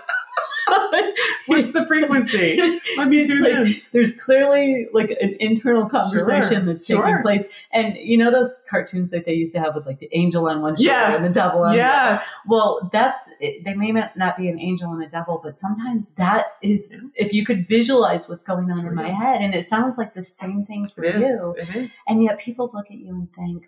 [SPEAKER 3] What's the frequency? Let me tune
[SPEAKER 1] like-
[SPEAKER 3] in.
[SPEAKER 1] there's clearly like an internal conversation
[SPEAKER 3] Sure,
[SPEAKER 1] that's taking
[SPEAKER 3] sure.
[SPEAKER 1] place. And you know those cartoons that they used to have with like the angel on one shoulder
[SPEAKER 3] Yes.
[SPEAKER 1] and the devil on the other?
[SPEAKER 3] Yes.
[SPEAKER 1] Well, that's they may not be an angel and a devil, but sometimes that is if you could visualize what's going
[SPEAKER 3] It's
[SPEAKER 1] on in my head, and it sounds like the same thing for
[SPEAKER 3] It
[SPEAKER 1] you.
[SPEAKER 3] is.
[SPEAKER 1] And yet people look at you and think,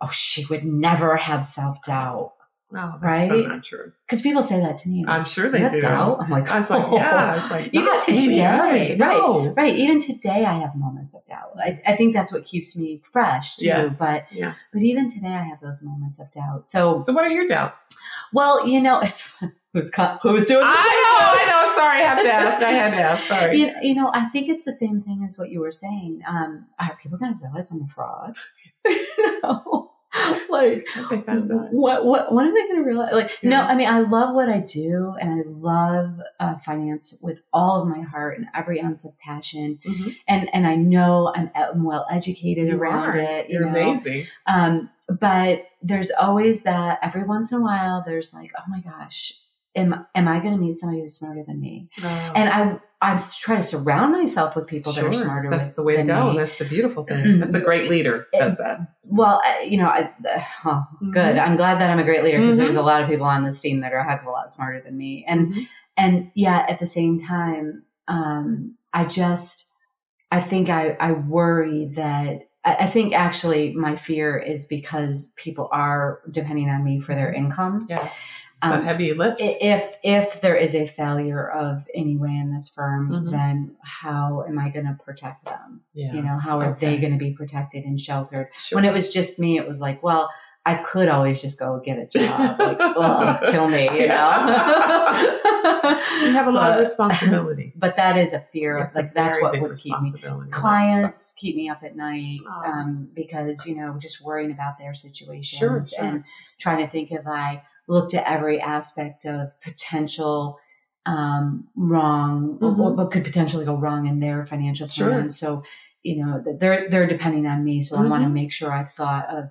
[SPEAKER 1] "Oh, she would never have self doubt,"
[SPEAKER 3] No, that's so
[SPEAKER 1] Right?
[SPEAKER 3] not true.
[SPEAKER 1] because people say that to me.
[SPEAKER 3] I'm sure they
[SPEAKER 1] "You have
[SPEAKER 3] do.
[SPEAKER 1] doubt?" I'm like,
[SPEAKER 3] I was like,
[SPEAKER 1] "Oh."
[SPEAKER 3] yeah. It's like
[SPEAKER 1] Even today,
[SPEAKER 3] Irving,
[SPEAKER 1] right?
[SPEAKER 3] No.
[SPEAKER 1] Right. Even today, I have moments of doubt. I, I think that's what keeps me fresh too.
[SPEAKER 3] Yes.
[SPEAKER 1] But
[SPEAKER 3] Yes.
[SPEAKER 1] but even today, I have those moments of doubt. So,
[SPEAKER 3] So what are your doubts?
[SPEAKER 1] well, you know, it's who's co- who's doing.
[SPEAKER 3] I know. I know. Sorry, I have to ask. I had to ask. Sorry.
[SPEAKER 1] You, you know, I think it's the same thing as what you were saying. Um, are people going to realize I'm a fraud? no. Like, what what when am I going to realize? Like, no, I mean, I love what I do, and I love uh, finance with all of my heart and every ounce of passion,
[SPEAKER 3] Mhm.
[SPEAKER 1] and and I know I'm, I'm well educated
[SPEAKER 3] You
[SPEAKER 1] around
[SPEAKER 3] are.
[SPEAKER 1] it. You
[SPEAKER 3] You're
[SPEAKER 1] know?
[SPEAKER 3] amazing.
[SPEAKER 1] Um, but there's always that every once in a while, there's like, oh my gosh, am am I going to meet somebody who's smarter than me? And I, I'm trying to surround myself with people that are smarter.
[SPEAKER 3] That's the way to go.
[SPEAKER 1] me.
[SPEAKER 3] That's the beautiful thing.
[SPEAKER 1] Mm.
[SPEAKER 3] That's a great leader. Does that?
[SPEAKER 1] Well, you know, I, uh,
[SPEAKER 3] Mm-hmm.
[SPEAKER 1] good. I'm glad that I'm a great leader because
[SPEAKER 3] Mhm.
[SPEAKER 1] there's a lot of people on this team that are a heck of a lot smarter than me. And
[SPEAKER 3] Mhm.
[SPEAKER 1] and yeah, at the same time, um, I just I think I I worry that I, I think actually my fear is because people are depending on me for their income.
[SPEAKER 3] yes. It's a
[SPEAKER 1] Um,
[SPEAKER 3] heavy lift.
[SPEAKER 1] If if there is a failure of any way in this firm,
[SPEAKER 3] Mhm.
[SPEAKER 1] then how am I going to protect them?
[SPEAKER 3] yes.
[SPEAKER 1] You know, how are they going to be protected and sheltered?
[SPEAKER 3] Sure.
[SPEAKER 1] When it was just me, it was like, well, I could always just go get a job, like, ugh, kill me, you know.
[SPEAKER 3] you have a lot of responsibility.
[SPEAKER 1] But that is a fear
[SPEAKER 3] It's
[SPEAKER 1] like that's what would keep me. Clients keep me up at night um, because you know just worrying about their situations
[SPEAKER 3] Sure, sure.
[SPEAKER 1] and trying to think if I looked at every aspect of potential um, wrong,
[SPEAKER 3] Mhm.
[SPEAKER 1] or, but could potentially go wrong in their financial
[SPEAKER 3] Sure.
[SPEAKER 1] plan. So, you know, they're they're depending on me. So I want to make sure I've thought of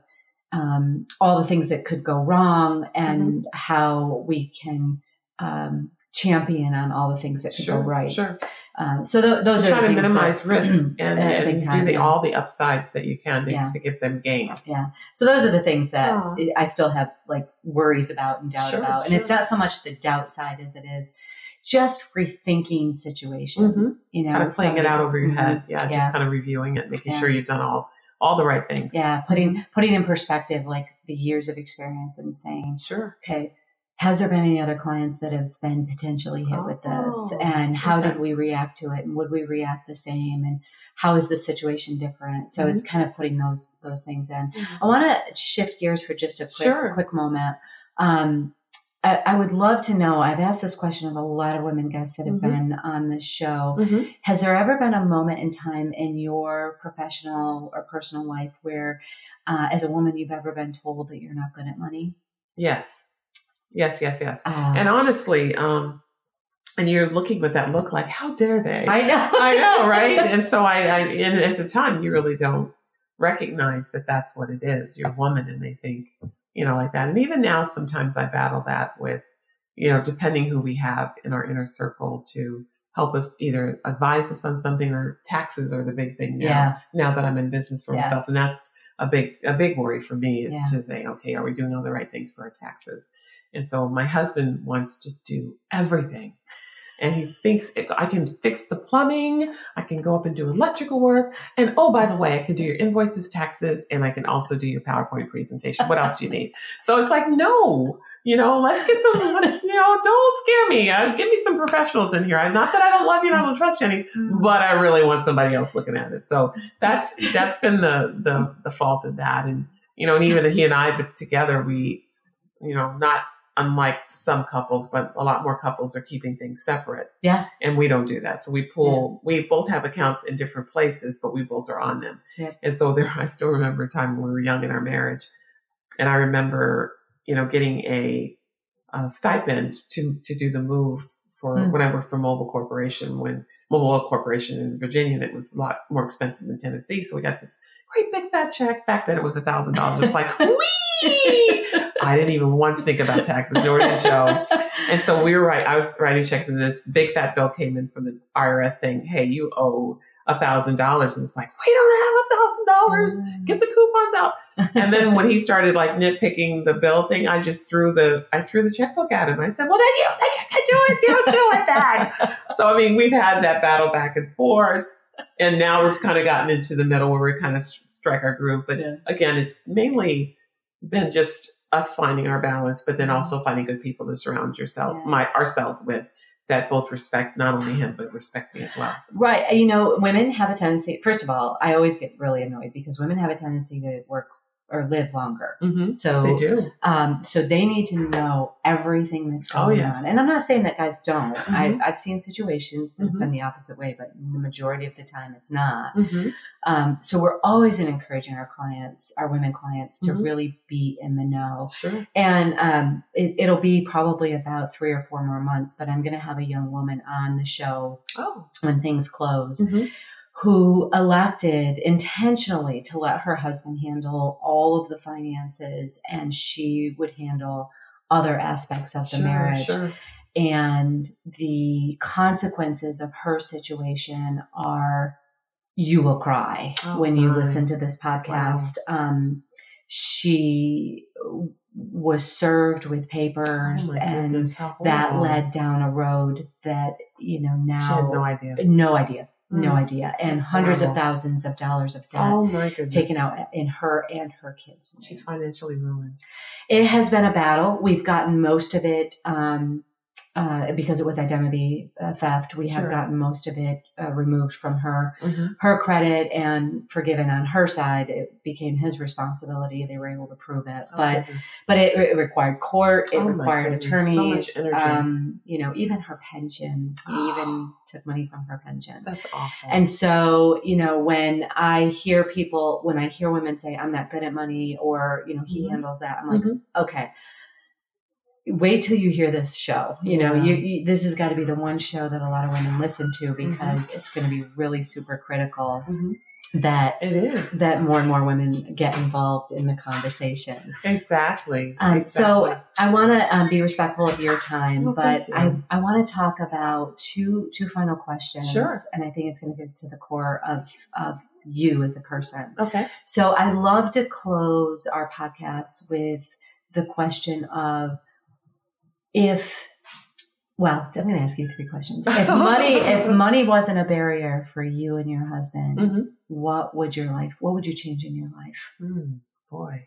[SPEAKER 1] um, all the things that could go wrong and
[SPEAKER 3] Mm-hmm.
[SPEAKER 1] how we can um, champion on all the things that could
[SPEAKER 3] Sure,
[SPEAKER 1] go right.
[SPEAKER 3] Sure.
[SPEAKER 1] Uh, so th- those are
[SPEAKER 3] try
[SPEAKER 1] the
[SPEAKER 3] to
[SPEAKER 1] things
[SPEAKER 3] minimize
[SPEAKER 1] that,
[SPEAKER 3] risk and, and
[SPEAKER 1] big
[SPEAKER 3] do the
[SPEAKER 1] yeah.
[SPEAKER 3] all the upsides that you can to,
[SPEAKER 1] Yeah.
[SPEAKER 3] to give them gains.
[SPEAKER 1] Yeah. So those are the things that
[SPEAKER 3] Aw.
[SPEAKER 1] I still have like worries about and doubt
[SPEAKER 3] Sure,
[SPEAKER 1] about. And it's not so much the doubt side as it is just rethinking situations, you know,
[SPEAKER 3] kind of playing it out over your
[SPEAKER 1] Mhm.
[SPEAKER 3] head. Yeah,
[SPEAKER 1] Yeah.
[SPEAKER 3] just kind of reviewing it, making sure you've done all all the right things.
[SPEAKER 1] Yeah. Putting, putting in perspective, like the years of experience and saying,
[SPEAKER 3] Sure.
[SPEAKER 1] okay, has there been any other clients that have been potentially hit with this?
[SPEAKER 3] Oh,
[SPEAKER 1] And how
[SPEAKER 3] okay.
[SPEAKER 1] did we react to it? And would we react the same? And how is the situation different? So it's
[SPEAKER 3] Mm-hmm.
[SPEAKER 1] kind of putting those those things in. I want to shift gears for just a quick
[SPEAKER 3] Sure.
[SPEAKER 1] quick moment. Um, I, I would love to know. I've asked this question of a lot of women guests that have
[SPEAKER 3] Mhm.
[SPEAKER 1] been on the show.
[SPEAKER 3] Mhm.
[SPEAKER 1] Has there ever been a moment in time in your professional or personal life where, uh, as a woman, you've ever been told that you're not good at money?
[SPEAKER 3] Yes. Yes, yes, yes.
[SPEAKER 1] Uh,
[SPEAKER 3] And honestly, um, and you're looking with that look like, how dare they?
[SPEAKER 1] I know.
[SPEAKER 3] I know, right? And so I, I and at the time, you really don't recognize that that's what it is. You're a woman, and they think, you know, like that. And even now, sometimes I battle that with, you know, depending who we have in our inner circle to help us either advise us on something or taxes are the big thing now.
[SPEAKER 1] Yeah.
[SPEAKER 3] Now that I'm in business for
[SPEAKER 1] Yeah.
[SPEAKER 3] myself, and that's a big a big worry for me is
[SPEAKER 1] Yeah.
[SPEAKER 3] to say, okay, are we doing all the right things for our taxes? And so my husband wants to do everything. And he thinks I can fix the plumbing, I can go up and do electrical work, and oh, by the way, I can do your invoices, taxes, and I can also do your PowerPoint presentation. What else do you need? So it's like, no, you know, let's get some, let's, you know, don't scare me. Uh, give me some professionals in here. I'm not that I don't love you and I don't trust you any, but I really want somebody else looking at it. So that's that's been the the the fault of that. And you know, and even he and I but together, we, you know, not unlike some couples, but a lot more couples are keeping things separate.
[SPEAKER 1] Yeah.
[SPEAKER 3] And we don't do that. So we pull. We both have accounts in different places, but we both are on them.
[SPEAKER 1] Yeah.
[SPEAKER 3] And so there, I still remember a time when we were young in our marriage, and I remember, you know, getting a, a stipend to to do the move for
[SPEAKER 1] Mm.
[SPEAKER 3] when I worked for Mobil Corporation when Mobil Oil Corporation in Virginia, and it was a lot more expensive than Tennessee. So we got this great big fat check. Back then it was a thousand dollars. It's like, wee! I didn't even once think about taxes, nor did Joe. And so we were right. I was writing checks, and this big fat bill came in from the IRS saying, "Hey, you owe a thousand dollars." And it's like, we don't have a thousand dollars. Mm. Get the coupons out. And then when he started like nitpicking the bill thing, I just threw the I threw the checkbook at him. I said, "Well, then you think I can do it? You do it then." so I mean, we've had that battle back and forth, and now we've kind of gotten into the middle where we kind of strike our groove. But
[SPEAKER 1] Yeah.
[SPEAKER 3] again, it's mainly been just us finding our balance, but then also finding good people to surround yourself,
[SPEAKER 1] Yeah.
[SPEAKER 3] my ourselves with that both respect not only him but respect me as well.
[SPEAKER 1] Right. Uh, you know, women have a tendency, first of all, I always get really annoyed because women have a tendency to work or live longer.
[SPEAKER 3] Mm-hmm.
[SPEAKER 1] So
[SPEAKER 3] They do.
[SPEAKER 1] Um, so they need to know everything that's
[SPEAKER 3] Oh,
[SPEAKER 1] going
[SPEAKER 3] yes.
[SPEAKER 1] on. And I'm not saying that guys don't.
[SPEAKER 3] Mhm.
[SPEAKER 1] I've, I've seen situations that have
[SPEAKER 3] Mhm.
[SPEAKER 1] been the opposite way, but the majority of the time it's not.
[SPEAKER 3] Mm-hmm.
[SPEAKER 1] Um, so we're always encouraging our clients, our women clients, to
[SPEAKER 3] Mhm.
[SPEAKER 1] really be in the know.
[SPEAKER 3] Sure.
[SPEAKER 1] And um, it, it'll be probably about three or four more months, but I'm going to have a young woman on the show
[SPEAKER 3] Oh.
[SPEAKER 1] when things close
[SPEAKER 3] Mhm.
[SPEAKER 1] Who elected intentionally to let her husband handle all of the finances and she would handle other aspects of the
[SPEAKER 3] Sure,
[SPEAKER 1] marriage.
[SPEAKER 3] Sure.
[SPEAKER 1] And the consequences of her situation are you will cry
[SPEAKER 3] Oh,
[SPEAKER 1] when you
[SPEAKER 3] my.
[SPEAKER 1] listen to this podcast. Um, she was served with papers
[SPEAKER 3] Oh
[SPEAKER 1] and
[SPEAKER 3] goodness,
[SPEAKER 1] that led down a road that, you know, now
[SPEAKER 3] She had no idea.
[SPEAKER 1] no idea. No
[SPEAKER 3] Mm.
[SPEAKER 1] idea. And
[SPEAKER 3] That's
[SPEAKER 1] hundreds of thousands of dollars of debt
[SPEAKER 3] Oh
[SPEAKER 1] taken out in her and her kids.
[SPEAKER 3] She's
[SPEAKER 1] names.
[SPEAKER 3] financially ruined.
[SPEAKER 1] It has been a battle. We've gotten most of it um, uh, because it was identity uh, theft. We have
[SPEAKER 3] Sure.
[SPEAKER 1] gotten most of it uh, removed from her.
[SPEAKER 3] Mm-hmm.
[SPEAKER 1] Her credit and forgiven on her side. It became his responsibility. They were able to prove it, but but it, it required court. It
[SPEAKER 3] Oh
[SPEAKER 1] required
[SPEAKER 3] goodness, so
[SPEAKER 1] attorneys. um, you know, even her pension. He even took money from her pension.
[SPEAKER 3] that's awful.
[SPEAKER 1] And so, you know, when I hear people, when I hear women say, I'm not good at money or, you know, he
[SPEAKER 3] Mhm.
[SPEAKER 1] handles that, I'm like,
[SPEAKER 3] Mhm.
[SPEAKER 1] okay, wait till you hear this show. You know,
[SPEAKER 3] Yeah.
[SPEAKER 1] you, you this has got to be the one show that a lot of women listen to
[SPEAKER 3] Mm-hmm.
[SPEAKER 1] because it's going to be really super critical
[SPEAKER 3] Mhm.
[SPEAKER 1] that
[SPEAKER 3] It is
[SPEAKER 1] that more and more women get involved in the conversation.
[SPEAKER 3] exactly.
[SPEAKER 1] Um,
[SPEAKER 3] exactly.
[SPEAKER 1] So I want to um, be respectful of your time,
[SPEAKER 3] Oh,
[SPEAKER 1] but
[SPEAKER 3] thank
[SPEAKER 1] I. I want to talk about two two final questions.
[SPEAKER 3] Sure.
[SPEAKER 1] And I think it's going to get to the core of of you as a person.
[SPEAKER 3] okay.
[SPEAKER 1] So I love to close our podcast with the question of if well, I'm going to ask you three questions. If money if money wasn't a barrier for you and your husband,
[SPEAKER 3] hmm
[SPEAKER 1] what would your life what would you change in your life?
[SPEAKER 3] Mm, boy.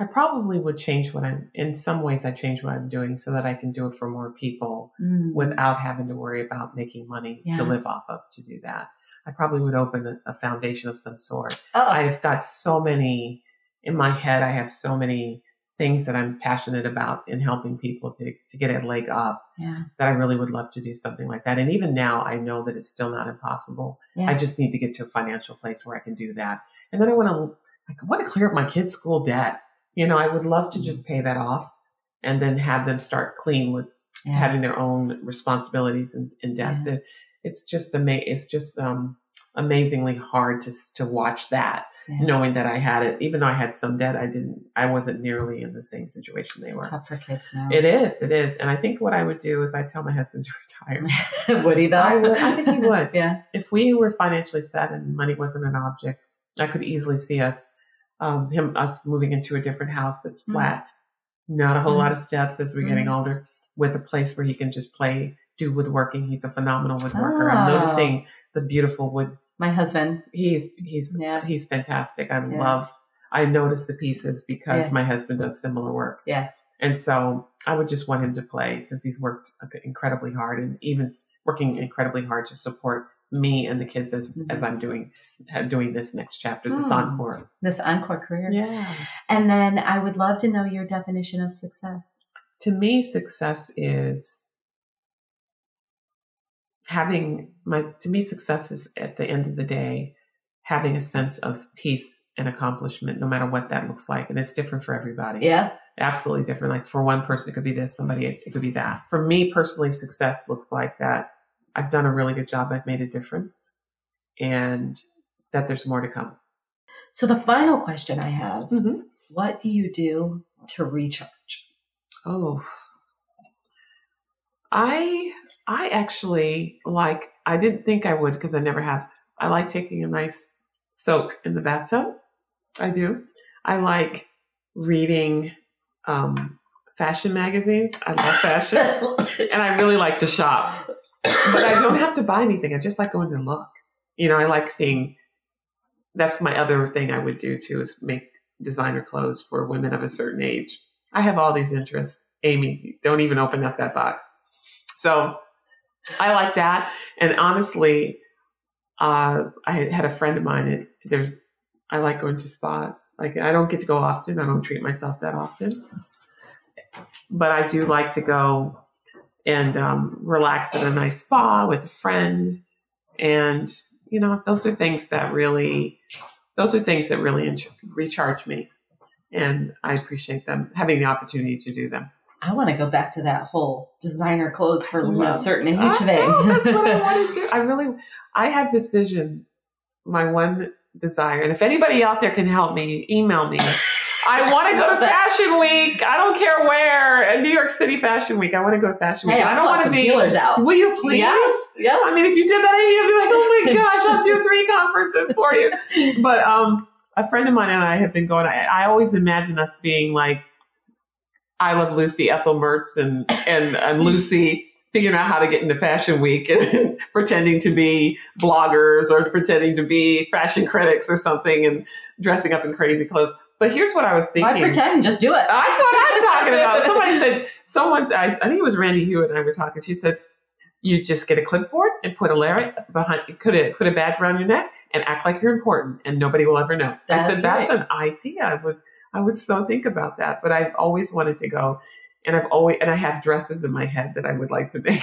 [SPEAKER 3] I probably would change what I'm, in some ways, I change what I'm doing so that I can do it for more people
[SPEAKER 1] Mm.
[SPEAKER 3] without having to worry about making money
[SPEAKER 1] Yeah.
[SPEAKER 3] to live off of to do that. I probably would open a, a foundation of some sort.
[SPEAKER 1] oh,
[SPEAKER 3] I've got so many in my head. I have so many things that I'm passionate about in helping people to, to get a leg up
[SPEAKER 1] yeah.
[SPEAKER 3] that I really would love to do something like that. And even now I know that it's still not impossible.
[SPEAKER 1] Yeah.
[SPEAKER 3] I just need to get to a financial place where I can do that. And then I want to, I want to clear up my kids' school debt. You know, I would love to just pay that off and then have them start clean with
[SPEAKER 1] yeah.
[SPEAKER 3] having their own responsibilities and, and debt.
[SPEAKER 1] Yeah.
[SPEAKER 3] It's just ama- It's just um, amazingly hard to to watch that,
[SPEAKER 1] Yeah.
[SPEAKER 3] knowing that I had it. Even though I had some debt, I didn't. I wasn't nearly in the same situation they
[SPEAKER 1] It's
[SPEAKER 3] were.
[SPEAKER 1] tough for kids now.
[SPEAKER 3] It is. It is. And I think what I would do is I tell my husband to retire.
[SPEAKER 1] would he though?
[SPEAKER 3] I would. I think he would.
[SPEAKER 1] yeah.
[SPEAKER 3] If we were financially set and money wasn't an object, I could easily see us, um, him, us moving into a different house that's
[SPEAKER 1] Mhm.
[SPEAKER 3] flat, not a whole
[SPEAKER 1] Mhm.
[SPEAKER 3] lot of steps as we're getting
[SPEAKER 1] Mhm.
[SPEAKER 3] older, with a place where he can just play, do woodworking. He's a phenomenal woodworker.
[SPEAKER 1] Oh.
[SPEAKER 3] I'm noticing the beautiful wood.
[SPEAKER 1] My husband.
[SPEAKER 3] He's he's
[SPEAKER 1] Yeah.
[SPEAKER 3] he's fantastic. I
[SPEAKER 1] Yeah.
[SPEAKER 3] love. I notice the pieces because
[SPEAKER 1] Yeah.
[SPEAKER 3] my husband does similar work.
[SPEAKER 1] Yeah.
[SPEAKER 3] And so I would just want him to play because he's worked incredibly hard and even working incredibly hard to support me and the kids as
[SPEAKER 1] Mhm.
[SPEAKER 3] as I'm doing uh, doing this next chapter, this
[SPEAKER 1] Oh.
[SPEAKER 3] encore.
[SPEAKER 1] This encore career.
[SPEAKER 3] Yeah.
[SPEAKER 1] And then I would love to know your definition of success.
[SPEAKER 3] To me, success is having my. To me, success is at the end of the day having a sense of peace and accomplishment, no matter what that looks like, and it's different for everybody.
[SPEAKER 1] Yeah.
[SPEAKER 3] absolutely different. Like for one person, it could be this, somebody, it could be that. For me personally, success looks like that I've done a really good job, I've made a difference, and that there's more to come.
[SPEAKER 1] So the final question I have,
[SPEAKER 3] Mm-hmm.
[SPEAKER 1] what do you do to recharge?
[SPEAKER 3] Oh, I I actually like. I didn't think I would because I never have. I like taking a nice soak in the bathtub. I do. I like reading um, fashion magazines. I love fashion. and I really like to shop. But I don't have to buy anything. I just like going to look. You know, I like seeing. That's my other thing I would do too is make designer clothes for women of a certain age. I have all these interests. Amy, don't even open up that box. So I like that. And honestly, uh, I had a friend of mine. It, there's, I like going to spas. Like I don't get to go often. I don't treat myself that often, but I do like to go and um, relax at a nice spa with a friend. And you know, those are things that really, those are things that really in- recharge me, and I appreciate them having the opportunity to do them.
[SPEAKER 1] I want to go back to that whole designer clothes for a certain age
[SPEAKER 3] I
[SPEAKER 1] thing.
[SPEAKER 3] know, that's what I want to do. I really, I have this vision. My one desire, and if anybody out there can help me, email me. I want to go to Fashion Week. I don't care where. New York City Fashion Week. I want to go to Fashion Week.
[SPEAKER 1] Hey,
[SPEAKER 3] I don't
[SPEAKER 1] want
[SPEAKER 3] to be.
[SPEAKER 1] feelers out.
[SPEAKER 3] Will you please?
[SPEAKER 1] Yes, yes.
[SPEAKER 3] I mean, if you did that, I'd be like, oh my gosh, I'll do three conferences for you. But um, a friend of mine and I have been going. I, I always imagine us being like, I love Lucy, Ethel Mertz, and and and Lucy figuring out how to get into Fashion Week and pretending to be bloggers or pretending to be fashion critics or something and dressing up in crazy clothes. But here's what I was thinking.
[SPEAKER 1] Why pretend? Just do it.
[SPEAKER 3] That's what I'm talking about. Somebody said, someone's, I, I think it was Randy Hewitt and I were talking. She says, you just get a clipboard and put a lariat behind, put a, put a badge around your neck and act like you're important and nobody will ever know. I
[SPEAKER 1] That's
[SPEAKER 3] said, that's
[SPEAKER 1] right.
[SPEAKER 3] an idea. I would, I would so think about that, but I've always wanted to go and I've always, and I have dresses in my head that I would like to make.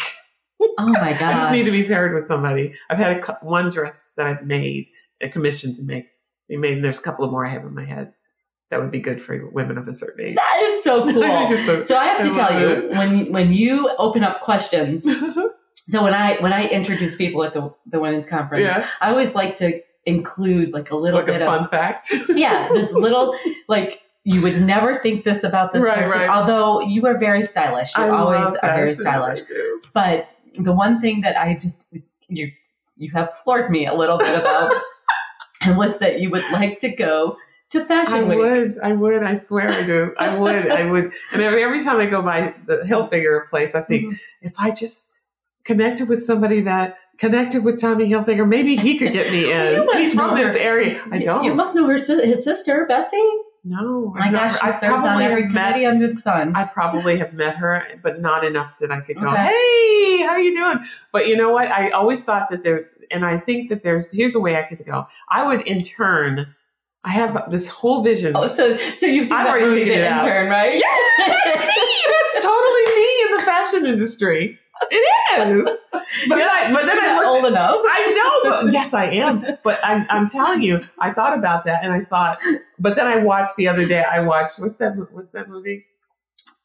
[SPEAKER 1] Oh my god!
[SPEAKER 3] I just need to be paired with somebody. I've had a, one dress that I've made, a commission to make. Made, and there's a couple of more I have in my head. that would be good for women of a certain age.
[SPEAKER 1] That is so cool.
[SPEAKER 3] so-
[SPEAKER 1] so I have to
[SPEAKER 3] I
[SPEAKER 1] tell you,
[SPEAKER 3] it.
[SPEAKER 1] when when you open up questions, so when I when I introduce people at the the women's conference,
[SPEAKER 3] yeah,
[SPEAKER 1] I always like to include like a little
[SPEAKER 3] like
[SPEAKER 1] bit
[SPEAKER 3] a
[SPEAKER 1] of
[SPEAKER 3] fun fact.
[SPEAKER 1] yeah, this little like you would never think this about this
[SPEAKER 3] Right,
[SPEAKER 1] person.
[SPEAKER 3] right.
[SPEAKER 1] Although you are very stylish, you
[SPEAKER 3] I
[SPEAKER 1] always are very stylish.
[SPEAKER 3] I.
[SPEAKER 1] But the one thing that I just you you have floored me a little bit about was that you would like to go to
[SPEAKER 3] I
[SPEAKER 1] Fashion Week.
[SPEAKER 3] would, I would, I swear I do. I would, I would. And every, every time I go by the Hilfiger place, I think
[SPEAKER 1] Mhm.
[SPEAKER 3] if I just connected with somebody that connected with Tommy Hilfiger, maybe he could get me in. He's from this
[SPEAKER 1] her.
[SPEAKER 3] area. I don't.
[SPEAKER 1] You must know her his sister Betsy.
[SPEAKER 3] no,
[SPEAKER 1] My
[SPEAKER 3] I've
[SPEAKER 1] gosh,
[SPEAKER 3] never-
[SPEAKER 1] she
[SPEAKER 3] I
[SPEAKER 1] serves on
[SPEAKER 3] probably
[SPEAKER 1] every
[SPEAKER 3] have met-
[SPEAKER 1] committee under the sun.
[SPEAKER 3] I probably have met her, but not enough that I could go,
[SPEAKER 1] Okay.
[SPEAKER 3] hey, how are you doing? But you know what? I always thought that there, and I think that there's, here's a way I could go. I would intern. I have this whole vision.
[SPEAKER 1] oh, so so you've seen
[SPEAKER 3] I've
[SPEAKER 1] that
[SPEAKER 3] already
[SPEAKER 1] movie,
[SPEAKER 3] figured
[SPEAKER 1] The
[SPEAKER 3] it out.
[SPEAKER 1] Intern, right?
[SPEAKER 3] Yeah, that's me. That's totally me in the fashion industry. It is. But then I, but then
[SPEAKER 1] You're
[SPEAKER 3] I
[SPEAKER 1] not old enough.
[SPEAKER 3] I know, but yes, I am. But I'm, I'm telling you, I thought about that, and I thought, but then I watched the other day. I watched what's that? What's that movie?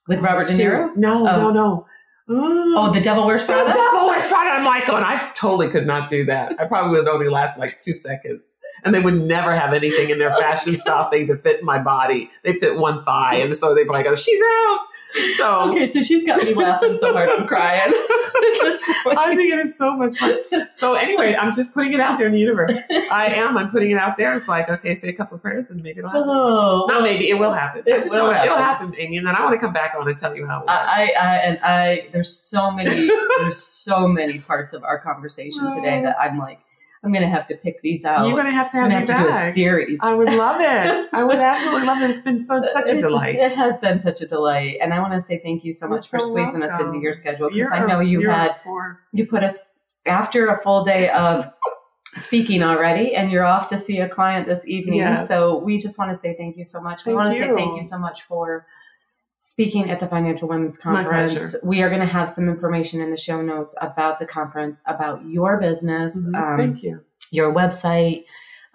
[SPEAKER 1] With Robert De Niro?
[SPEAKER 3] No,
[SPEAKER 1] Oh.
[SPEAKER 3] no, no.
[SPEAKER 1] Oh, The Devil Wears Prada?
[SPEAKER 3] The devil wears Prada. I'm like, oh, and I totally could not do that. I probably would only last like two seconds. And they would never have anything in their fashion oh, style thing to fit my body. They fit one thigh. And so they'd be like, oh, she's out. So
[SPEAKER 1] Okay, so she's got me laughing so hard I'm crying.
[SPEAKER 3] I think it is so much fun. So anyway, I'm just putting it out there in the universe. I am. I'm putting it out there. It's like, okay, say a couple of prayers and maybe it'll happen.
[SPEAKER 1] Oh,
[SPEAKER 3] Not maybe, it will happen.
[SPEAKER 1] It will
[SPEAKER 3] know It'll
[SPEAKER 1] happen.
[SPEAKER 3] happen, Amy. And then I want to come back on and tell you how it was.
[SPEAKER 1] I, I and I there's so many there's so many parts of our conversation today oh. that I'm like I'm gonna have to pick these out.
[SPEAKER 3] You're going to have to have
[SPEAKER 1] have to do a series.
[SPEAKER 3] I would love it. I would absolutely love it. It's been so, such a delight.
[SPEAKER 1] It has been such a delight, and I want to say thank you so
[SPEAKER 3] You're
[SPEAKER 1] much for
[SPEAKER 3] so
[SPEAKER 1] squeezing us into your schedule because I know you had you put us after a full day of speaking already, and you're off to see a client this evening.
[SPEAKER 3] Yes.
[SPEAKER 1] So we just want to say thank you so much. we want to say thank you so much for speaking at the Financial Women's Conference. We are going to have some information in the show notes about the conference, about your business,
[SPEAKER 3] Mhm.
[SPEAKER 1] um,
[SPEAKER 3] Thank you.
[SPEAKER 1] your website.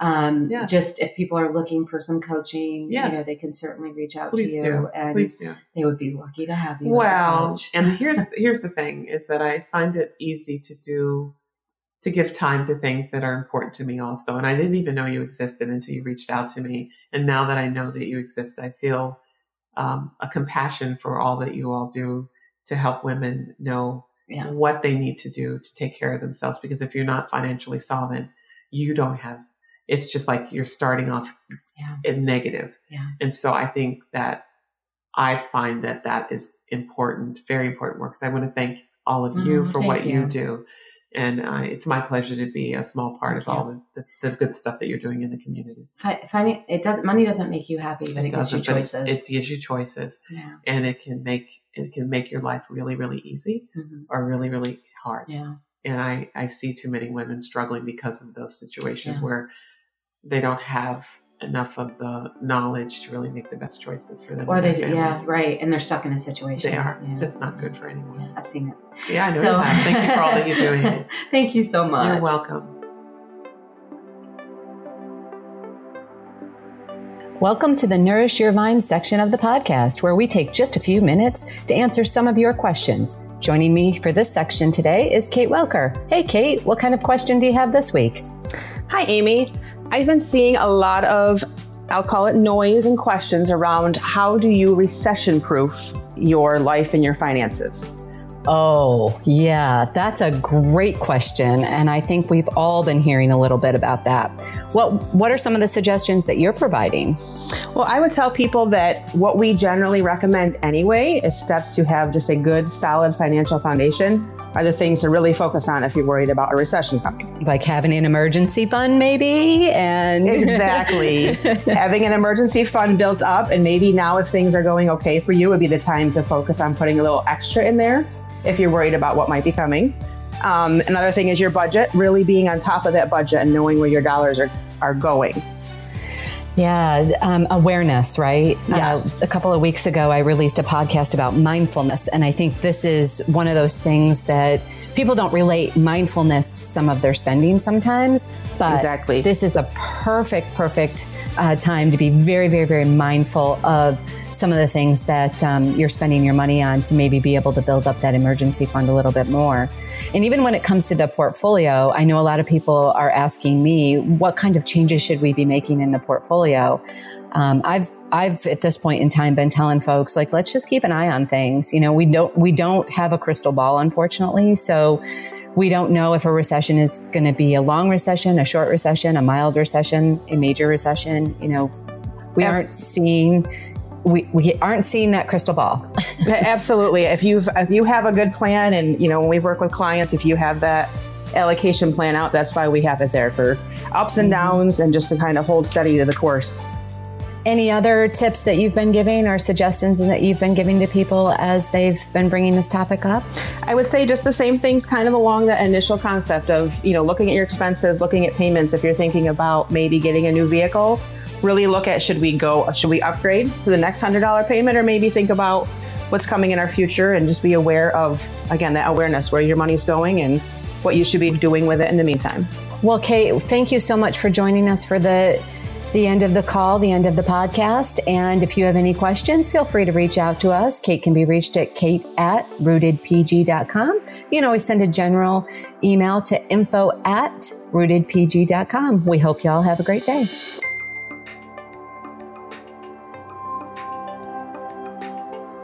[SPEAKER 1] Um,
[SPEAKER 3] Yes.
[SPEAKER 1] Just if people are looking for some coaching, you know, they can certainly reach out
[SPEAKER 3] Please
[SPEAKER 1] to you,
[SPEAKER 3] do.
[SPEAKER 1] and
[SPEAKER 3] Please do.
[SPEAKER 1] they would be lucky to have you. as a
[SPEAKER 3] Well,
[SPEAKER 1] coach.
[SPEAKER 3] and here's here's the thing: is that I find it easy to do to give time to things that are important to me also. And I didn't even know you existed until you reached out to me. And now that I know that you exist, I feel um, a compassion for all that you all do to help women know
[SPEAKER 1] Yeah.
[SPEAKER 3] what they need to do to take care of themselves. Because if you're not financially solvent, you don't have. It's just like you're starting off
[SPEAKER 1] Yeah.
[SPEAKER 3] in negative.
[SPEAKER 1] Yeah.
[SPEAKER 3] And so I think that I find that that is important, very important work. So I want to thank all of you
[SPEAKER 1] Mm,
[SPEAKER 3] for what you.
[SPEAKER 1] you.
[SPEAKER 3] do. And uh, it's my pleasure to be a small part
[SPEAKER 1] Thank
[SPEAKER 3] of all the, the, the good stuff that you're doing in the community.
[SPEAKER 1] Fi- Finding it doesn't money doesn't make you happy, but it, gives you
[SPEAKER 3] doesn't, but it's-
[SPEAKER 1] choices.
[SPEAKER 3] It gives you choices,
[SPEAKER 1] yeah.
[SPEAKER 3] and it can make it can make your life really, really easy
[SPEAKER 1] Mhm.
[SPEAKER 3] or really, really hard.
[SPEAKER 1] Yeah.
[SPEAKER 3] And I I see too many women struggling because of those situations
[SPEAKER 1] Yeah.
[SPEAKER 3] where they don't have enough of the knowledge to really make the best choices for them.
[SPEAKER 1] Or
[SPEAKER 3] and
[SPEAKER 1] they
[SPEAKER 3] their
[SPEAKER 1] do, yeah, right. And they're stuck in a situation.
[SPEAKER 3] They are.
[SPEAKER 1] Yeah.
[SPEAKER 3] That's not good for anyone.
[SPEAKER 1] Yeah, I've seen it.
[SPEAKER 3] Yeah, I know. you have. Thank you for all that you're doing.
[SPEAKER 1] Thank you so much.
[SPEAKER 3] You're welcome.
[SPEAKER 4] Welcome to the Nourish Your Vine section of the podcast, where we take just a few minutes to answer some of your questions. Joining me for this section today is Kate Welker. Hey, Kate, what kind of question do you have this week?
[SPEAKER 5] Hi, Amy. I've been seeing a lot of, I'll call it noise and questions around how do you recession proof your life and your finances?
[SPEAKER 4] Oh, yeah, that's a great question. And I think we've all been hearing a little bit about that. What, what are some of the suggestions that you're providing?
[SPEAKER 5] Well, I would tell people that what we generally recommend anyway is steps to have just a good, solid financial foundation are the things to really focus on if you're worried about a recession coming.
[SPEAKER 4] Like having an emergency fund, maybe? And
[SPEAKER 5] Exactly. Having an emergency fund built up, and maybe now if things are going okay for you, would be the time to focus on putting a little extra in there if you're worried about what might be coming. Um, another thing is your budget, really being on top of that budget and knowing where your dollars are, are going.
[SPEAKER 4] Yeah, um, awareness, right?
[SPEAKER 5] Yes.
[SPEAKER 4] Uh, a couple of weeks ago, I released a podcast about mindfulness, and I think this is one of those things that people don't relate mindfulness to some of their spending sometimes, but
[SPEAKER 5] Exactly.
[SPEAKER 4] this is a perfect, perfect
[SPEAKER 1] uh, time to be very, very, very mindful of some of the things that um, you're spending your money on to maybe be able to build up that emergency fund a little bit more. And even when it comes to the portfolio, I know a lot of people are asking me, what kind of changes should we be making in the portfolio? Um, I've I've at this point in time been telling folks like let's just keep an eye on things. You know, we don't we don't have a crystal ball unfortunately, so we don't know if a recession is going to be a long recession, a short recession, a mild recession, a major recession. You know, we yes. aren't seeing we, we aren't seeing that crystal ball.
[SPEAKER 5] Absolutely. If you've if you have a good plan and you know when we work with clients, if you have that allocation plan out, that's why we have it there for ups and mm-hmm. downs and just to kind of hold steady to the course.
[SPEAKER 1] Any other tips that you've been giving or suggestions that you've been giving to people as they've been bringing this topic up?
[SPEAKER 5] I would say just the same things kind of along the initial concept of, you know, looking at your expenses, looking at payments if you're thinking about maybe getting a new vehicle, really look at should we go should we upgrade to the next $100 payment or maybe think about what's coming in our future and just be aware of again that awareness where your money's going and what you should be doing with it in the meantime.
[SPEAKER 1] Well, Kate, thank you so much for joining us for the the end of the call, the end of the podcast. And if you have any questions, feel free to reach out to us. Kate can be reached at kate at rootedpg.com. You can always send a general email to info at rootedpg.com. We hope y'all have a great day.